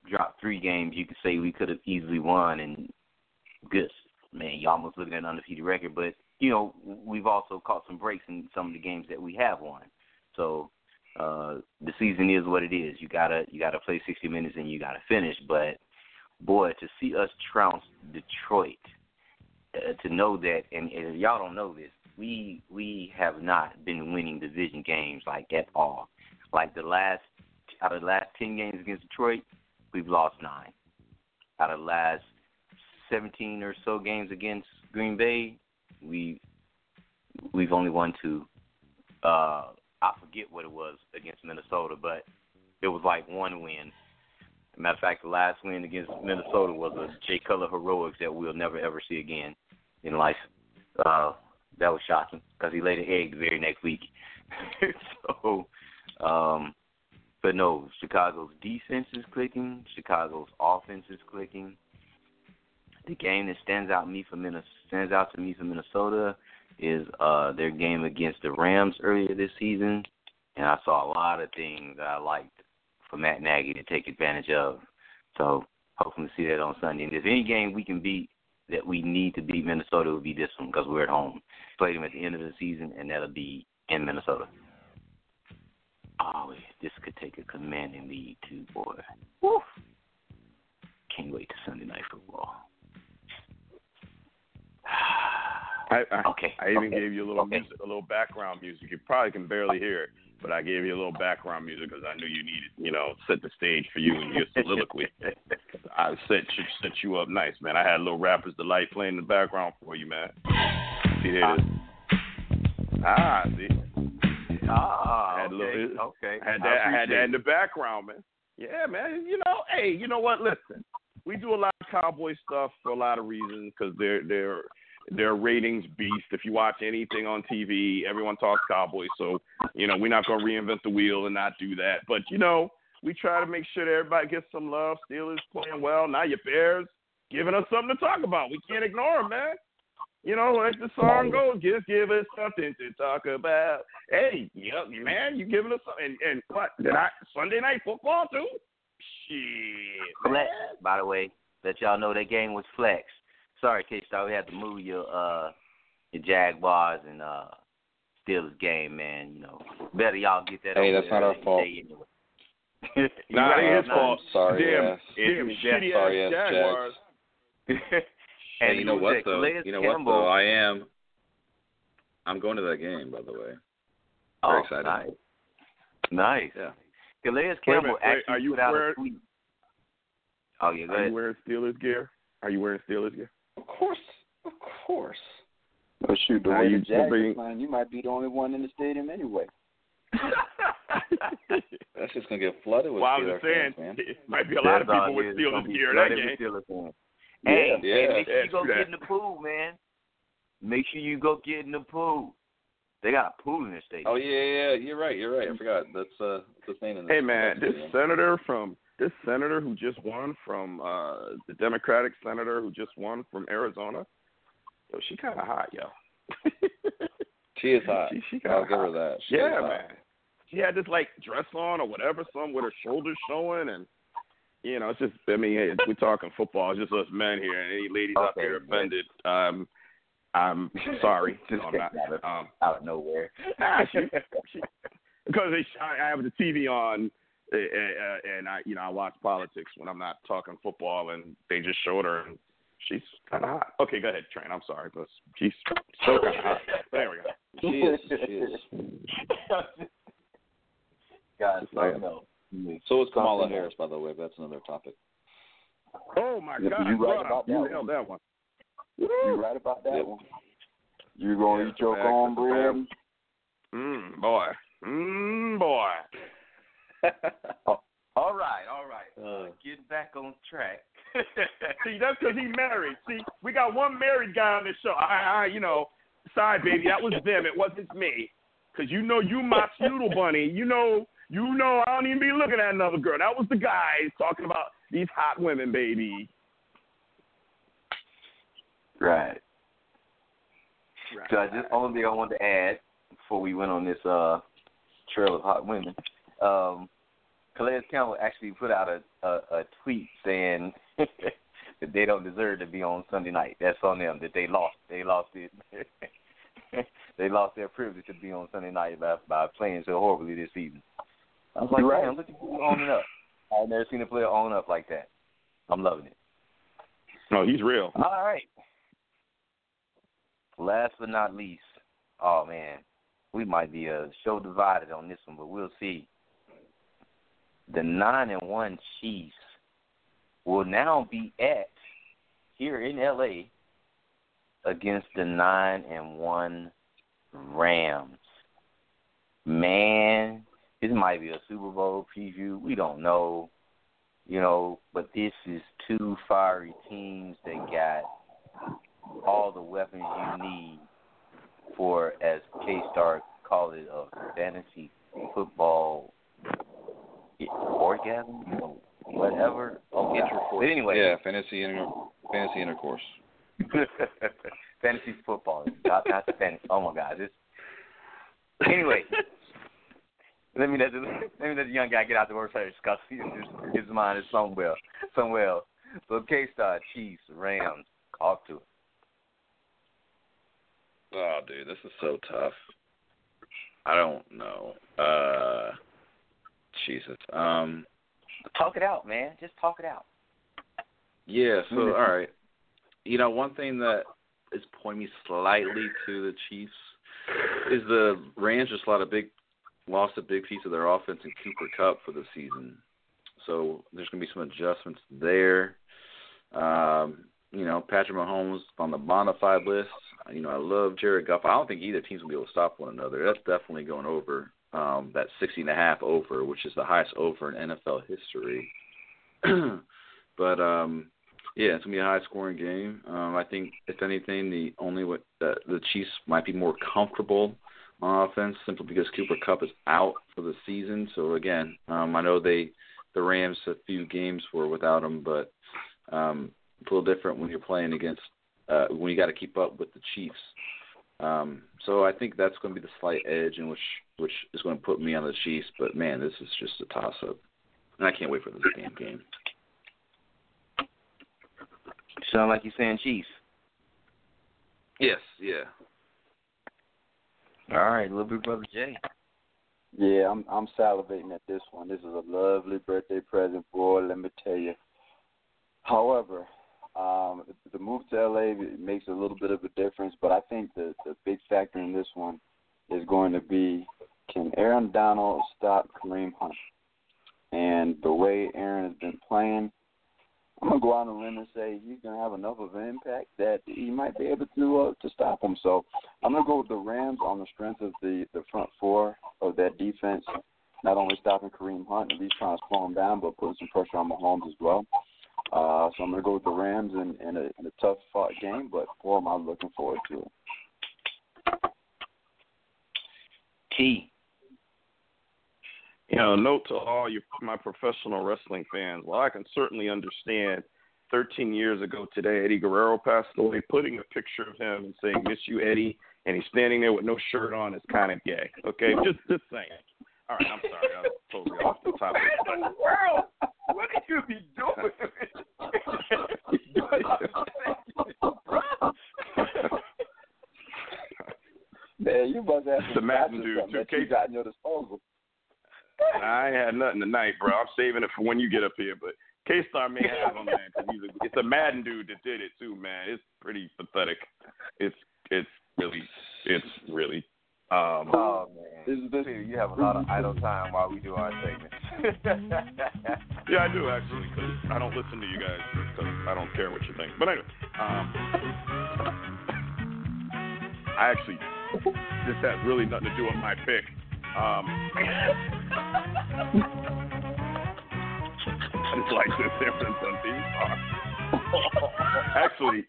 dropped three games you could say we could have easily won and good man, you almost looking at an undefeated record, but you know, we've also caught some breaks in some of the games that we have won. So uh the season is what it is. You gotta you gotta play sixty minutes and you gotta finish. But boy, to see us trounce Detroit uh, to know that, and, and y'all don't know this, we we have not been winning division games like at all. Like the last out of the last ten games against Detroit, we've lost nine. Out of last seventeen or so games against Green Bay, we we've only won two. Uh, I forget what it was against Minnesota, but it was like one win. Matter of fact, the last win against Minnesota was a Jay Cutler heroics that we'll never ever see again in life. Uh, that was shocking because he laid an egg the very next week. so, um, But no, Chicago's defense is clicking. Chicago's offense is clicking. The game that stands out me for Minnesota stands out to me for Minnesota is uh their game against the Rams earlier this season, and I saw a lot of things that I liked for Matt Nagy to take advantage of. So to see that on Sunday. And if any game we can beat that we need to beat Minnesota, would be this one because we're at home. Play them at the end of the season, and that'll be in Minnesota. Oh, this could take a commanding lead too, boy. Woo. Can't wait to Sunday night football. I, I, Okay, I even okay, gave you a little okay. music, a little background music. You probably can barely hear it, but I gave you a little background music because I knew you needed, you know, set the stage for you and your soliloquy. I set you set you up nice, man. I had a little Rapper's Delight playing in the background for you, man. See there it is. Ah, see. Ah, had okay, little- okay. I had that. I, had appreciate that in the background, man. Yeah, man. You know, hey, you know what? Listen, we do a lot of cowboy stuff for a lot of reasons because they're they're they're ratings beast. If you watch anything on TV, everyone talks Cowboys. So you know, we're not gonna reinvent the wheel and not do that. But you know, we try to make sure that everybody gets some love. Steelers playing well. Now your Bears giving us something to talk about. We can't ignore them, man. You know, like the song goes, just give us something to talk about. Hey, yep, man, you giving us something. And, and what? Did I, Sunday night football too? Shit. Flex, by the way. Let y'all know that game was flex. Sorry, K Star, we had to move your uh your Jaguars and uh Steelers game, man. You know, better y'all get that. Hey, that's not our fault. anyway. You Nah, right, it ain't his fault. Sorry damn, ass. damn It's shitty sorry ass ass Jaguars. and Hey, you know what though? Calais You know what though? I am. I'm going to that game, by the way. oh, Very excited. Nice. Nice. Yeah. Calais Campbell minute, wait, actually are you put out wearing- a tweet. Oh yeah, go Are ahead. you wearing Steelers gear? Are you wearing Steelers gear? Of course, of course. Oh shoot, the way you- the Jags you- playing, you might be the only one in the stadium anyway. That's just gonna get flooded with well, I'm Steelers just saying, fans, man. it might be a lot of people with is. It's gonna Steelers gear in that game. Steelers fans. Yeah, Hey, yeah, hey, make sure yeah, you go get in the pool, man. Make sure you go get in the pool. They got a pool in the stadium. Oh yeah, yeah, yeah. You're right. You're right. I forgot. That's uh, the thing in this. Hey man, this stadium. senator from this senator who just won from uh the Democratic senator who just won from Arizona. Yo, she kind of hot, yo. She is hot. She, she I'll kinda give her hot. that. She Yeah, man. She had this like dress on or whatever, some with her shoulders showing, and you know, it's just. I mean, hey, we're talking football. It's just us men here, and any ladies out there offended, um, I'm sorry. Just no, I'm not. out of, Um, out of nowhere. She, she, because they, I I have the TV on, uh, uh, and I, you know, I watch politics when I'm not talking football, and they just showed her, and she's kind of hot. Okay, go ahead, Train. I'm sorry, but she's so kind of hot. There we go. She is. She is. God, like- no. So is Kamala Harris, by the way. That's another topic. Oh my You- God, you right brother, about that nailed one. that one. You right about that Yep. one. You gonna Yeah, eat your cornbread? Mm, boy, mm, boy. All right, all right. Uh, Getting back on track. See, that's because he married. See, we got one married guy on this show. I, I, you know, sorry, baby, that was them. It wasn't me. Because you know, you my noodle bunny. You know, you know, I don't even be looking at another girl. That was the guys talking about these hot women, baby. right. right. So I just only thing I wanted to add before we went on this uh trail of hot women. Um Calais Campbell actually put out a, a, a tweet saying that they don't deserve to be on Sunday night. That's on them that they lost. They lost it. they lost their privilege to be on Sunday night by by playing so horribly this season. I was like, You're right. man, look at you owning up. I've never seen a player own up like that. I'm loving it. No, he's real. All right. Last but not least, oh man, we might be uh, a show divided on this one, but we'll see. The nine and one Chiefs will now be at here in LA against the nine and one Rams. Man, this might be a Super Bowl preview. We don't know. You know, but this is two fiery teams that got all the weapons you need for, as K Star called it, a fantasy football orgasm, whatever. Oh, yeah. But anyway, yeah, fantasy inter- fantasy intercourse. fantasy football. Not, not fantasy. Oh my God! This. Anyway, let me let the let me let the young guy get out the word first because his, his mind is somewhere somewhere else. So K Star, Chiefs, Rams, talk to it. Oh, dude, this is so tough. I don't know. Uh, Jesus. Um, Talk it out, man. Just talk it out. yeah. So, all right. You know, one thing that is pointing me slightly to the Chiefs is the Rams just a big lost a big piece of their offense in Cooper Kupp for the season. So there's going to be some adjustments there. Um, you know, Patrick Mahomes on the bona fide list. You know, I love Jared Goff. I don't think either team's gonna be able to stop one another. That's definitely going over um, that 60 and a half over, which is the highest over in NFL history. but um, yeah, it's gonna be a high scoring game. Um, I think if anything, the only way that the Chiefs might be more comfortable on offense simply because Cooper Kupp is out for the season. So again, um, I know they the Rams a few games were without him, but um, it's a little different when you're playing against uh, when you got to keep up with the Chiefs. Um, so I think that's going to be the slight edge, in which which is going to put me on the Chiefs. But man, this is just a toss up, and I can't wait for this damn game. Sound like you're saying Chiefs. Yes, yeah. All right, little big brother Jay. Yeah, I'm I'm salivating at this one. This is a lovely birthday present, boy. Let me tell you. However, um, the move to LA makes a little bit of a difference, but I think the the big factor in this one is going to be can Aaron Donald stop Kareem Hunt? And the way Aaron has been playing, I'm gonna go out on a limb and say he's gonna have enough of an impact that he might be able to uh, to stop him. So I'm gonna go with the Rams on the strength of the the front four of that defense, not only stopping Kareem Hunt and least trying to slow him down, but putting some pressure on Mahomes as well. Uh, so I'm gonna go with the Rams in, in, a, in a tough fought game, but boy, am I looking forward to it. T. You know, note to all you, my professional wrestling fans. Well, I can certainly understand. 13 years ago today, Eddie Guerrero passed away. Putting a picture of him and saying "Miss you, Eddie," and he's standing there with no shirt on is kind of gay. Okay, just just saying. All right, I'm sorry, I was totally off the topic. What in the world? What could you be doing? Man, you must have The some Mountain shots or Dew, something that you got in your disposal. I ain't had nothing tonight, bro. I'm saving it for when you get up here. But K Star may have him, man. 'cause he's a, it's a Madden dude that did it too, man. It's pretty pathetic. It's it's really it's really. Um, Oh man, this is you have a lot of idle time while we do our segments. yeah, I do actually, because I don't listen to you guys because I don't care what you think. But anyway, um, I actually this has really nothing to do with my pick. Um, like the theme song. actually,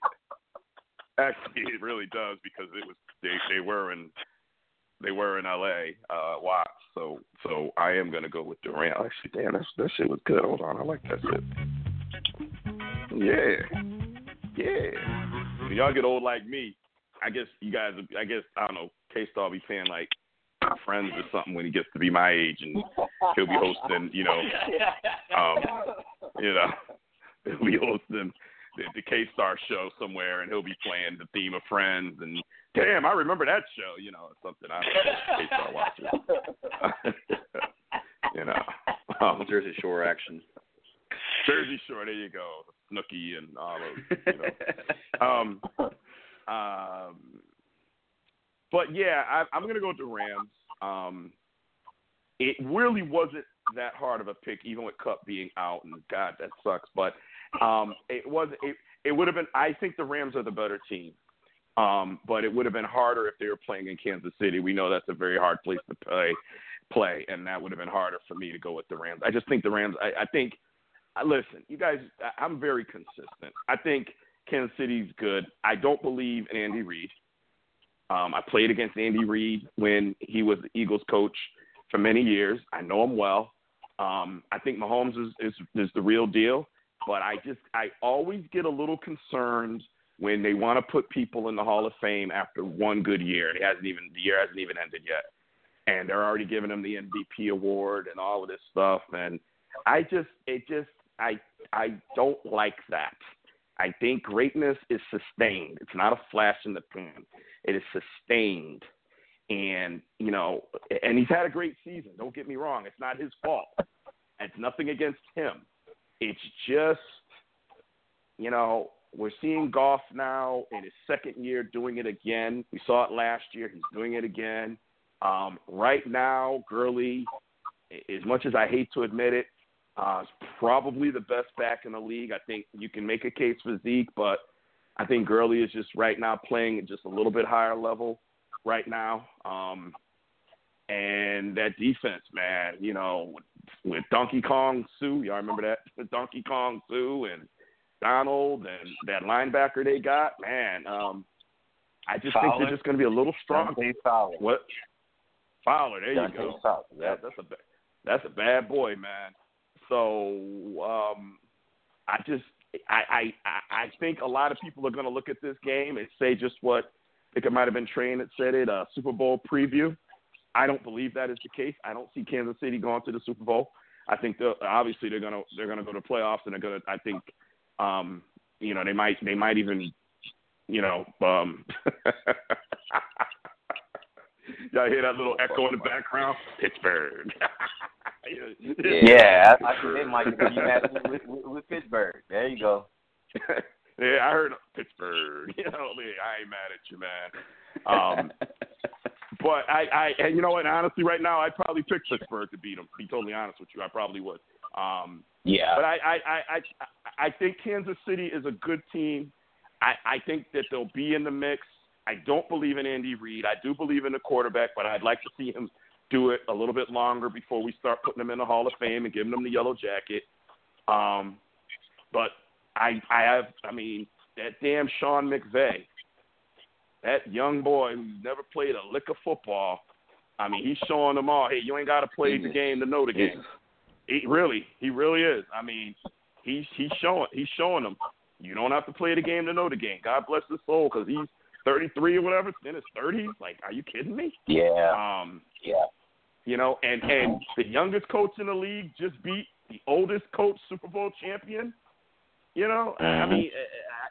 actually, it really does because it was they they were in they were in L.A. Uh, Watts, so so I am gonna go with Durant. Actually, damn, that that shit was good. Hold on, I like that shit. Yeah, yeah. When y'all get old like me, I guess you guys. I guess I don't know. K Star be playing like Friends or something when he gets to be my age, and he'll be hosting. You know, um, you know, he'll be hosting the, the K Star show somewhere, and he'll be playing the theme of Friends. And damn, I remember that show. You know, something I don't know. K Star watches. you know, um, Jersey Shore action. Jersey Shore. There you go. Snooki and all those. You know. um, um, but yeah, I, I'm going to go with the Rams. Um, it really wasn't that hard of a pick, even with Kupp being out, and God, that sucks. But um, it was. It, it would have been. I think the Rams are the better team. Um, but it would have been harder if they were playing in Kansas City. We know that's a very hard place to play, play, and that would have been harder for me to go with the Rams. I just think the Rams. I, I think. Listen, you guys. I'm very consistent. I think Kansas City's good. I don't believe in Andy Reid. Um, I played against Andy Reid when he was the Eagles coach for many years. I know him well. Um, I think Mahomes is, is is the real deal, but I just I always get a little concerned when they want to put people in the Hall of Fame after one good year. It hasn't even the year hasn't even ended yet, and they're already giving them the MVP award and all of this stuff. And I just it just I I don't like that. I think greatness is sustained. It's not a flash in the pan. It is sustained. And, you know, and he's had a great season. Don't get me wrong. It's not his fault. It's nothing against him. It's just, you know, we're seeing Goff now in his second year doing it again. We saw it last year. He's doing it again. Um, right now, Gurley, as much as I hate to admit it, uh, is probably the best back in the league. I think you can make a case for Zeke, but I think Gurley is just right now playing at just a little bit higher level right now. Um, and that defense, man, you know, with, with Donkey Kong Sue, y'all remember that? With Donkey Kong Sue and Donald and that linebacker they got, man. Um, I just Fowler. think they're just going to be a little strong. Dante Fowler. What? Fowler, there Dante you go. Fowler, That, that's a that's a bad boy, man. So um, I just I, I I think a lot of people are going to look at this game and say just what I think it might have been Train that said it, a Super Bowl preview. I don't believe that is the case. I don't see Kansas City going to the Super Bowl. I think obviously they're gonna they're gonna go to playoffs and they're gonna I think um, you know they might they might even you know um, y'all hear that little echo in the background? Pittsburgh. Yeah, I, I think they might be mad with, with, with Pittsburgh. There you go. yeah, I heard Pittsburgh. You know, I, I ain't mad at you, man. Um, but I, I, and you know what? Honestly, right now, I'd probably pick Pittsburgh to beat them. To be totally honest with you, I probably would. Um, Yeah. but I, I, I, I, I think Kansas City is a good team. I, I think that they'll be in the mix. I don't believe in Andy Reid. I do believe in the quarterback, but I'd like to see him do it a little bit longer before we start putting him in the Hall of Fame and giving him the yellow jacket. Um, but I, I have, I mean, that damn Sean McVay, that young boy who's never played a lick of football. I mean, he's showing them all. Hey, you ain't got to play the game to know the game. He really, he really is. I mean, he's he's showing he's showing them. You don't have to play the game to know the game. God bless his soul, because he's 33 or whatever, in his 30s. Like, are you kidding me? Yeah. Um, yeah. you know, and and the youngest coach in the league just beat the oldest coach Super Bowl champion. You know, I Mhm. mean,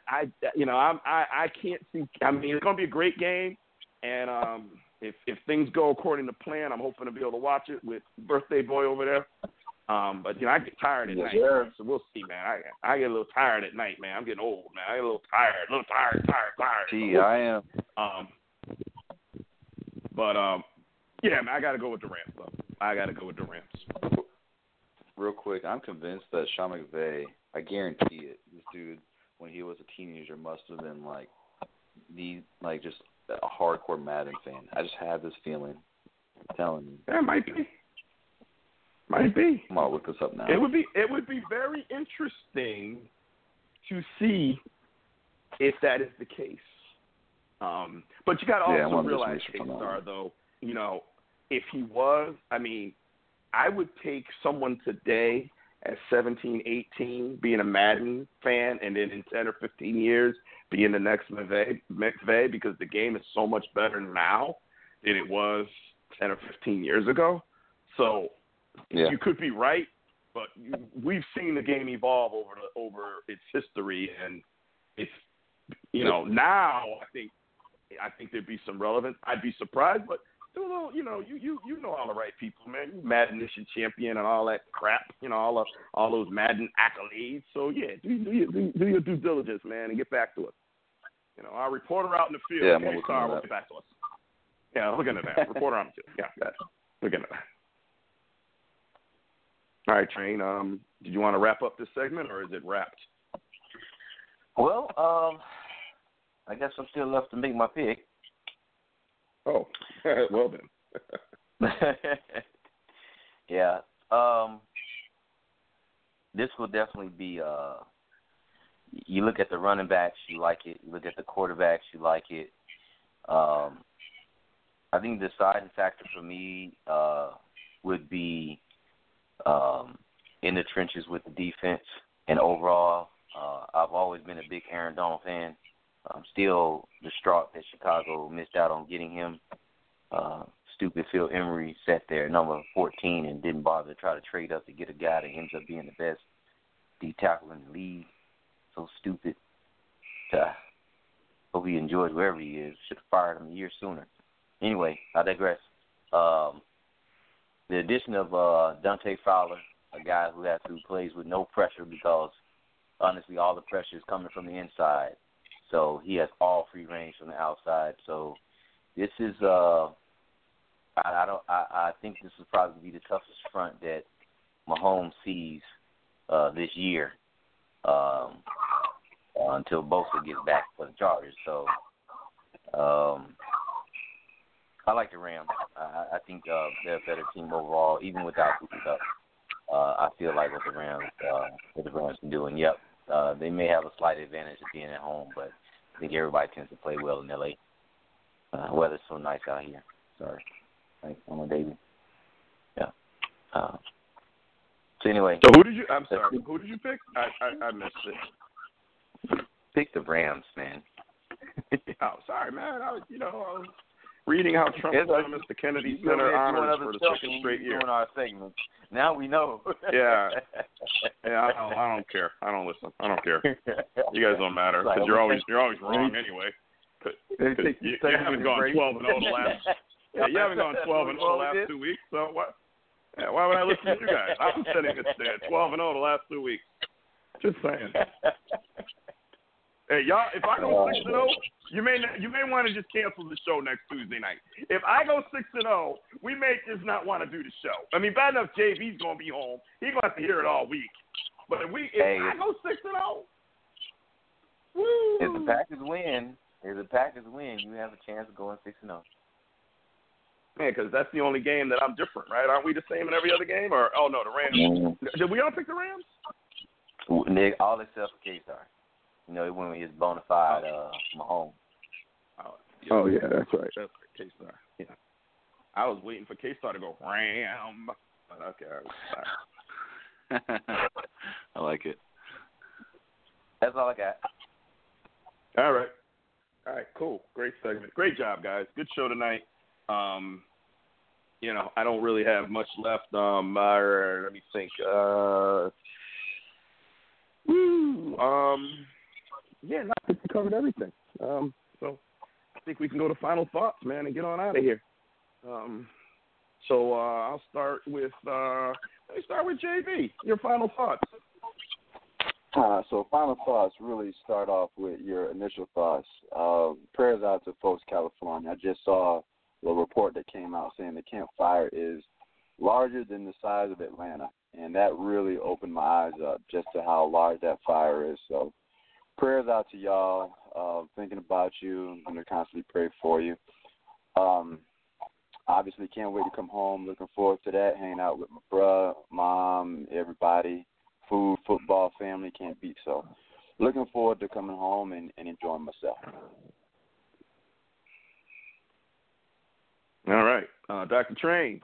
I, I you know, I'm, I I can't see. I mean, it's gonna be a great game, and um, if if things go according to plan, I'm hoping to be able to watch it with birthday boy over there. Um, but you know, I get tired at Yes, night, sir. so we'll see, man. I I get a little tired at night, man. I'm getting old, man. I get a little tired, a little tired, tired, tired. Gee, I am. Um, but um, yeah, man, I got to go with the Rams though. I got to go with the Rams. Real quick, I'm convinced that Sean McVay, I guarantee it, this dude, when he was a teenager, must have been like the like just a hardcore Madden fan. I just have this feeling. I'm telling you. That might be. Might be. I'm gonna look this up now. It would be it would be very interesting to see if that is the case. Um, but you got to also to realize, Star, though, you know, if he was, I mean, I would take someone today at 17, 18, being a Madden fan, and then in 10 or 15 years being the next McVay, McVay because the game is so much better now than it was 10 or 15 years ago. So Yeah. you could be right, but you, we've seen the game evolve over the, over its history, and it's you know now I think I think there'd be some relevance. I'd be surprised, but still, though, you know, you you you know all the right people, man. You Madden Nation champion and all that crap, you know, all of, all those Madden accolades. So yeah, do do your do, do your due diligence, man, and get back to us. You know, our reporter out in the field, Yeah, I'm okay, Carl, into will get back to us. Yeah, look into that. reporter out in the field. Yeah, that. Look into that. All right, Train. Um, did you want to wrap up this segment, or is it wrapped? Well, um, I guess I'm still left to make my pick. Oh, well then. yeah. Um this will definitely be uh you look at the running backs, you like it. You look at the quarterbacks, you like it. Um I think the deciding factor for me uh would be um, in the trenches with the defense, and overall, uh, I've always been a big Aaron Donald fan. I'm still distraught that Chicago missed out on getting him. Uh, stupid Phil Emery sat there number 14 and didn't bother to try to trade up to get a guy that ends up being the best D tackle in the league. So stupid. Uh, hope he enjoys wherever he is. Should have fired him a year sooner. Anyway, I digress. Um, the addition of uh, Dante Fowler, a guy who has to plays with no pressure because honestly all the pressure is coming from the inside. So he has all free range from the outside. So this is uh I, I don't I, I think this will probably be the toughest front that Mahomes sees uh this year. Um until Bosa gets back for the Chargers. So um I like the Rams. I, I think uh, they're a better team overall, even without Cooper Kupp. Uh, I feel like what the Rams, uh, what the Rams are doing. Yep, uh, they may have a slight advantage of being at home, but I think everybody tends to play well in LA. Uh, weather's so nice out here. Sorry, like on a daily. Yeah. Uh, so anyway. So who did you? I'm sorry. Who did you pick? I I, I missed it. Pick the Rams, man. oh, sorry, man. I, you know, I was reading how Trump promised the Kennedy Center over there doing honors for the second straight year. Doing our segment. Now we know. Yeah. Yeah, I don't, I don't care. I don't listen. I don't care. You guys don't matter because you're always you're always wrong anyway. 'cause you, you haven't gone break. 12 and 0 the last. Yeah, you haven't gone 12 and 0 the last two weeks. So what? Yeah, why would I listen to you guys? I'm sitting at 12 and 0 the last two weeks. Just saying. Hey, y'all, if I go oh, six and zero, you may you may want to just cancel the show next Tuesday night. If I go six and zero, we may just not want to do the show. I mean, bad enough JV's gonna be home; he's gonna have to hear it all week. But if we, if Hey. I go six and zero, If the Packers win, if the Packers win, you have a chance of going six and oh. zero. man, because that's the only game that I'm different, right? Aren't we the same in every other game? Or oh no, the Rams. Mm-hmm. Did we all pick the Rams? Nick, all except for K-Star. You know, he went with his bona fide uh, Mahomes. Oh, oh yeah, that's right. That's right. K Star. Yeah. I was waiting for K Star to go ram. But okay, all right. I like it. That's all I got. All right. All right, cool. Great segment. Great job, guys. Good show tonight. Um, you know, I don't really have much left. Um, uh, let me think. Uh, woo, um, yeah, I think we covered everything. Um, so I think we can go to final thoughts, man, and get on out of here. Um, so uh, I'll start with uh, let me start with JB. Your final thoughts. Uh, so final thoughts really start off with your initial thoughts. Uh, prayers out to folks California. I just saw the report that came out saying the Camp Fire is larger than the size of Atlanta, and that really opened my eyes up just to how large that fire is. So prayers out to y'all. Uh, thinking about you. I'm going to constantly pray for you. Um, obviously, can't wait to come home. Looking forward to that. Hanging out with my bruh, mom, everybody food, football, family can't beat. So, looking forward to coming home and, and enjoying myself. All right, uh, Dr. Train.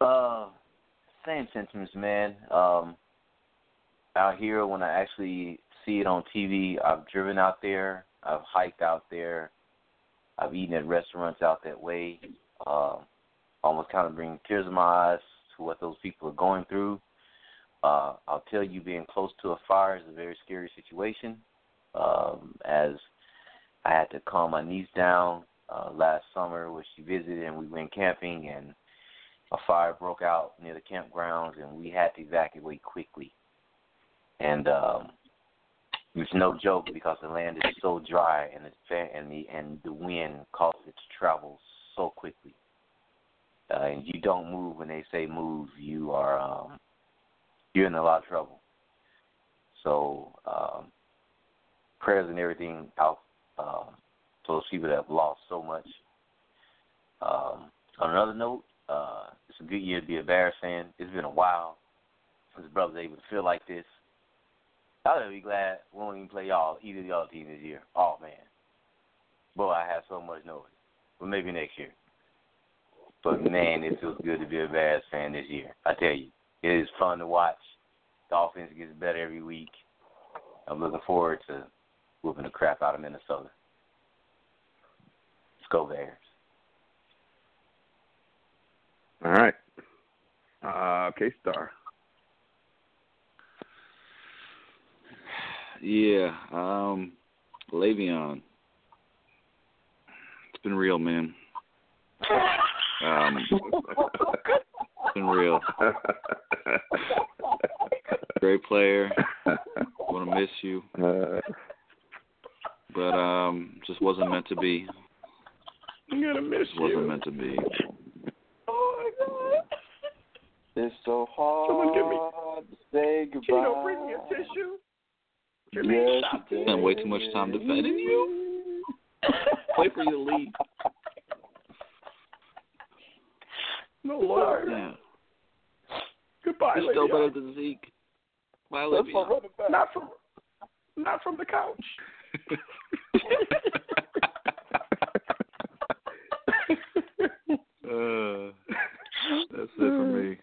Uh, same sentiments, man. Um, out here, when I actually see it on TV, I've driven out there, I've hiked out there, I've eaten at restaurants out that way. Uh, almost kind of bring tears to my eyes to what those people are going through. Uh, I'll tell you, being close to a fire is a very scary situation. Um, as I had to calm my niece down uh, last summer, where she visited, and we went camping, and a fire broke out near the campgrounds, and we had to evacuate quickly. And um, it's no joke because the land is so dry, and fa- and the and the wind causes it to travel so quickly. Uh, and you don't move when they say move, you are um, you're in a lot of trouble. So um, prayers and everything out um, to those people that have lost so much. Um, on another note, uh, it's a good year to be a Bears fan. It's been a while since brothers able to feel like this. I'll be glad we won't even play y'all either of y'all team this year. Oh man, boy, I have so much noise. But maybe next year. But man, it feels good to be a Bears fan this year. I tell you, it is fun to watch. The offense gets better every week. I'm looking forward to whooping the crap out of Minnesota. Let's go Bears. All right. Uh, K Star. Yeah, um, Le'Veon. It's been real, man. Um, it's been real. Great player. Gonna miss you, Uh, but um, just wasn't meant to be. I'm gonna miss Just wasn't you. meant to be. Oh my God. It's so hard Someone give me- to say goodbye. Chino, bring me a tissue. Jimmy, Yes, stop. Spent way too much time defending you. Wait for you to leave. No lord. Yeah. Goodbye, You're still better than Zeke. Bye, That's my running back. Not from, not from the couch. uh, that's it for me.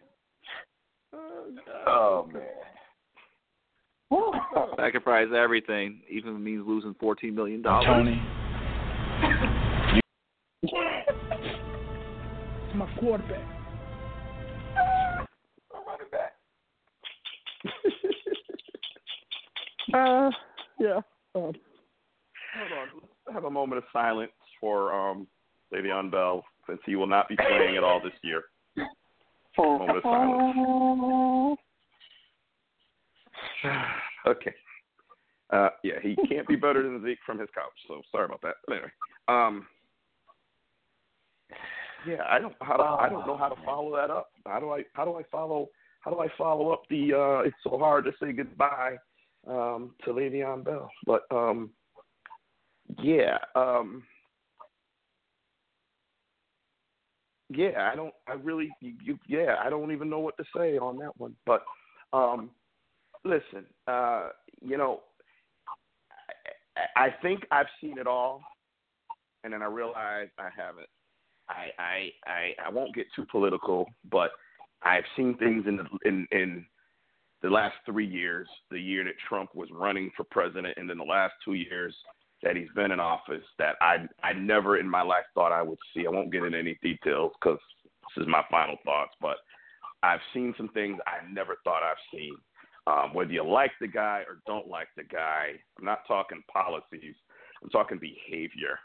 Oh man. Sacrifice everything, even if it means losing fourteen million dollars. Tony. It's my quarterback. Uh, yeah. Um, Hold on. Let's have a moment of silence for um, Le'Veon Bell, since he will not be playing at all this year. moment of silence. okay. Uh, yeah, he can't be better than Zeke from his couch. So sorry about that. But anyway, um, yeah, I don't how to, I don't know how to follow that up. How do I how do I follow how do I follow up the uh, it's so hard to say goodbye um, to Le'Veon Bell, but um, yeah, um, yeah, I don't I really you, you yeah I don't even know what to say on that one, but um, listen, uh, you know, I, think I've seen it all, and then I realize I haven't. I I I, I won't get too political, but I've seen things in the in in the last three years, the year that Trump was running for president, and then the last two years that he's been in office, that I I never in my life thought I would see. I won't get into any details because this is my final thoughts, but I've seen some things I never thought I've seen. Um, whether you like the guy or don't like the guy, I'm not talking policies. I'm talking behavior.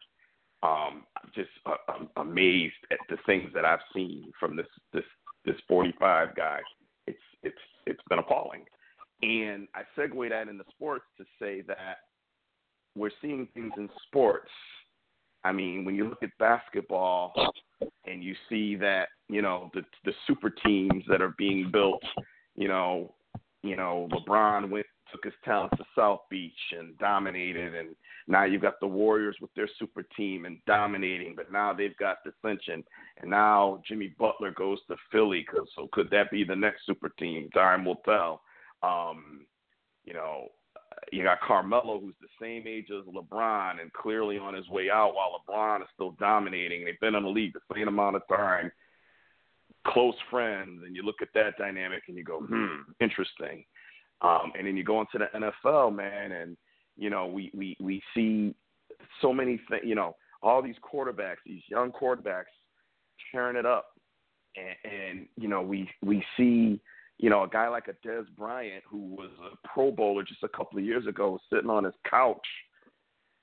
Um, I'm just uh, I'm amazed at the things that I've seen from this this this 45 guy. It's it's it's been appalling, and I segue that into sports to say that we're seeing things in sports. I mean, when you look at basketball and you see that you know the the super teams that are being built, you know, you know LeBron went took his talents to South Beach and dominated, and now you've got the Warriors with their super team and dominating, but now they've got dissension, and now Jimmy Butler goes to Philly. Cause, so could that be the next super team? Time will tell. Um, you know, you got Carmelo, who's the same age as LeBron and clearly on his way out, while LeBron is still dominating. They've been in the league the same amount of time, close friends, and you look at that dynamic and you go, hmm, interesting. Um, and then you go into the NFL, man, and you know we we we see so many things. You know, all these quarterbacks, these young quarterbacks, tearing it up, and, and you know we we see you know a guy like a Dez Bryant who was a Pro Bowler just a couple of years ago, sitting on his couch,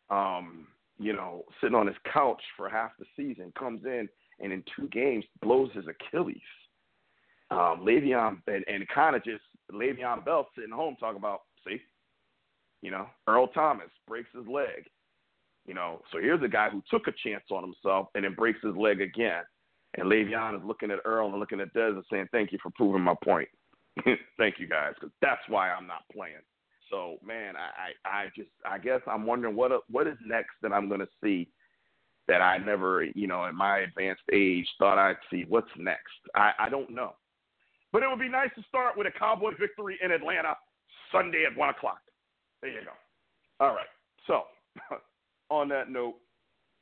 um, you know, sitting on his couch for half the season, comes in and in two games blows his Achilles. Um, Le'Veon and, and kind of just Le'Veon Bell sitting home talking about, see, you know, Earl Thomas breaks his leg. You know, so here's a guy who took a chance on himself and then breaks his leg again. And Le'Veon is looking at Earl and looking at Dez and saying, "Thank you for proving my point. Thank you guys, because that's why I'm not playing." So, man, I, I, I just, I guess I'm wondering what, what is next that I'm going to see that I never, you know, at my advanced age thought I'd see. What's next? I, I don't know. But it would be nice to start with a Cowboy victory in Atlanta Sunday at 1 o'clock. There you go. All right. So, on that note,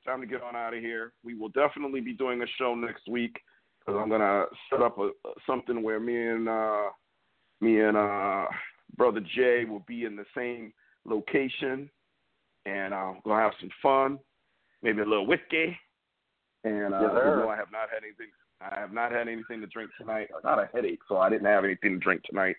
time to get on out of here. We will definitely be doing a show next week. because I'm gonna set up a something where me and uh, me and uh, brother Jay will be in the same location, and uh, gonna have some fun, maybe a little whiskey, and uh, Yes, know I have not had anything. I have not had anything to drink tonight. I got a headache, so I didn't have anything to drink tonight.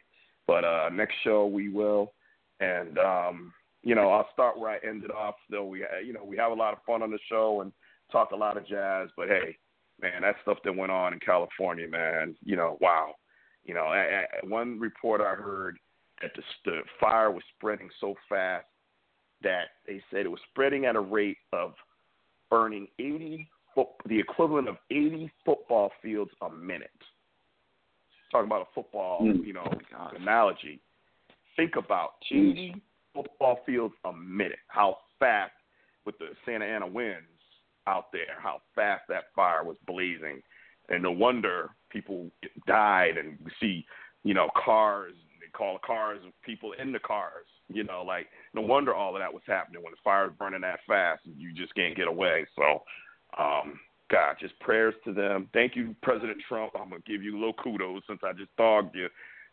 But uh, next show we will, and um, you know I'll start where I ended off. Though we, you know, we have a lot of fun on the show and talk a lot of jazz. But hey, man, that stuff that went on in California, man, you know, wow. You know, I, I, one report I heard that the, the fire was spreading so fast that they said it was spreading at a rate of burning 80 foot, the equivalent of 80 football fields a minute. Talking about a football, Mm. you know, analogy. Think about 80 football fields a minute. How fast, with the Santa Ana winds out there, how fast that fire was blazing. And no wonder people died and we see, you know, cars, they call cars people in the cars. You know, like no wonder all of that was happening when the fire is burning that fast you just can't get away. So um God, just prayers to them. Thank you, President Trump. I'm gonna give you a little kudos since I just dogged you.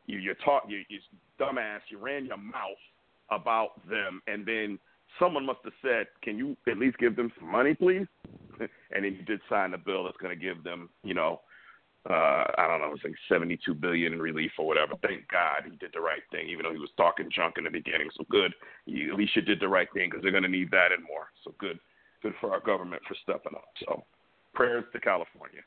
You you talk you you dumbass, you ran your mouth about them and then someone must have said, Can you at least give them some money, please? and then you did sign the bill that's gonna give them, you know, uh, I don't know, it's like seventy-two billion in relief or whatever. Thank God he did the right thing, even though he was talking junk in the beginning. So good, you, at least you did the right thing because they're going to need that and more. So good, good for our government for stepping up. So prayers to California.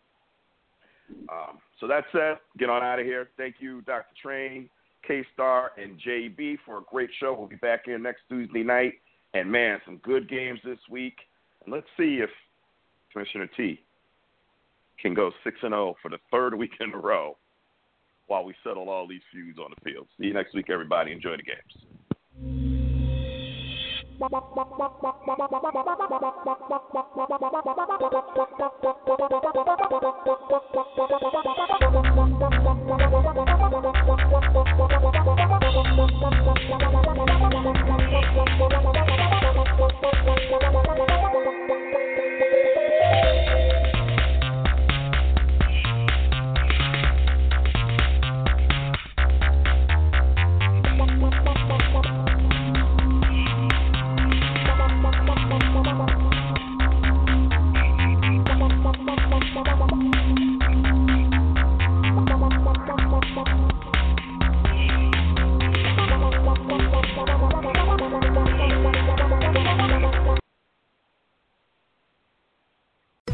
Um, so that said, get on out of here. Thank you, Dr. Train, K Star, and JB for a great show. We'll be back here next Tuesday night. And man, some good games this week. And let's see if Commissioner T can go six and zero for the third week in a row while we settle all these feuds on the field. See you next week, everybody. Enjoy the games.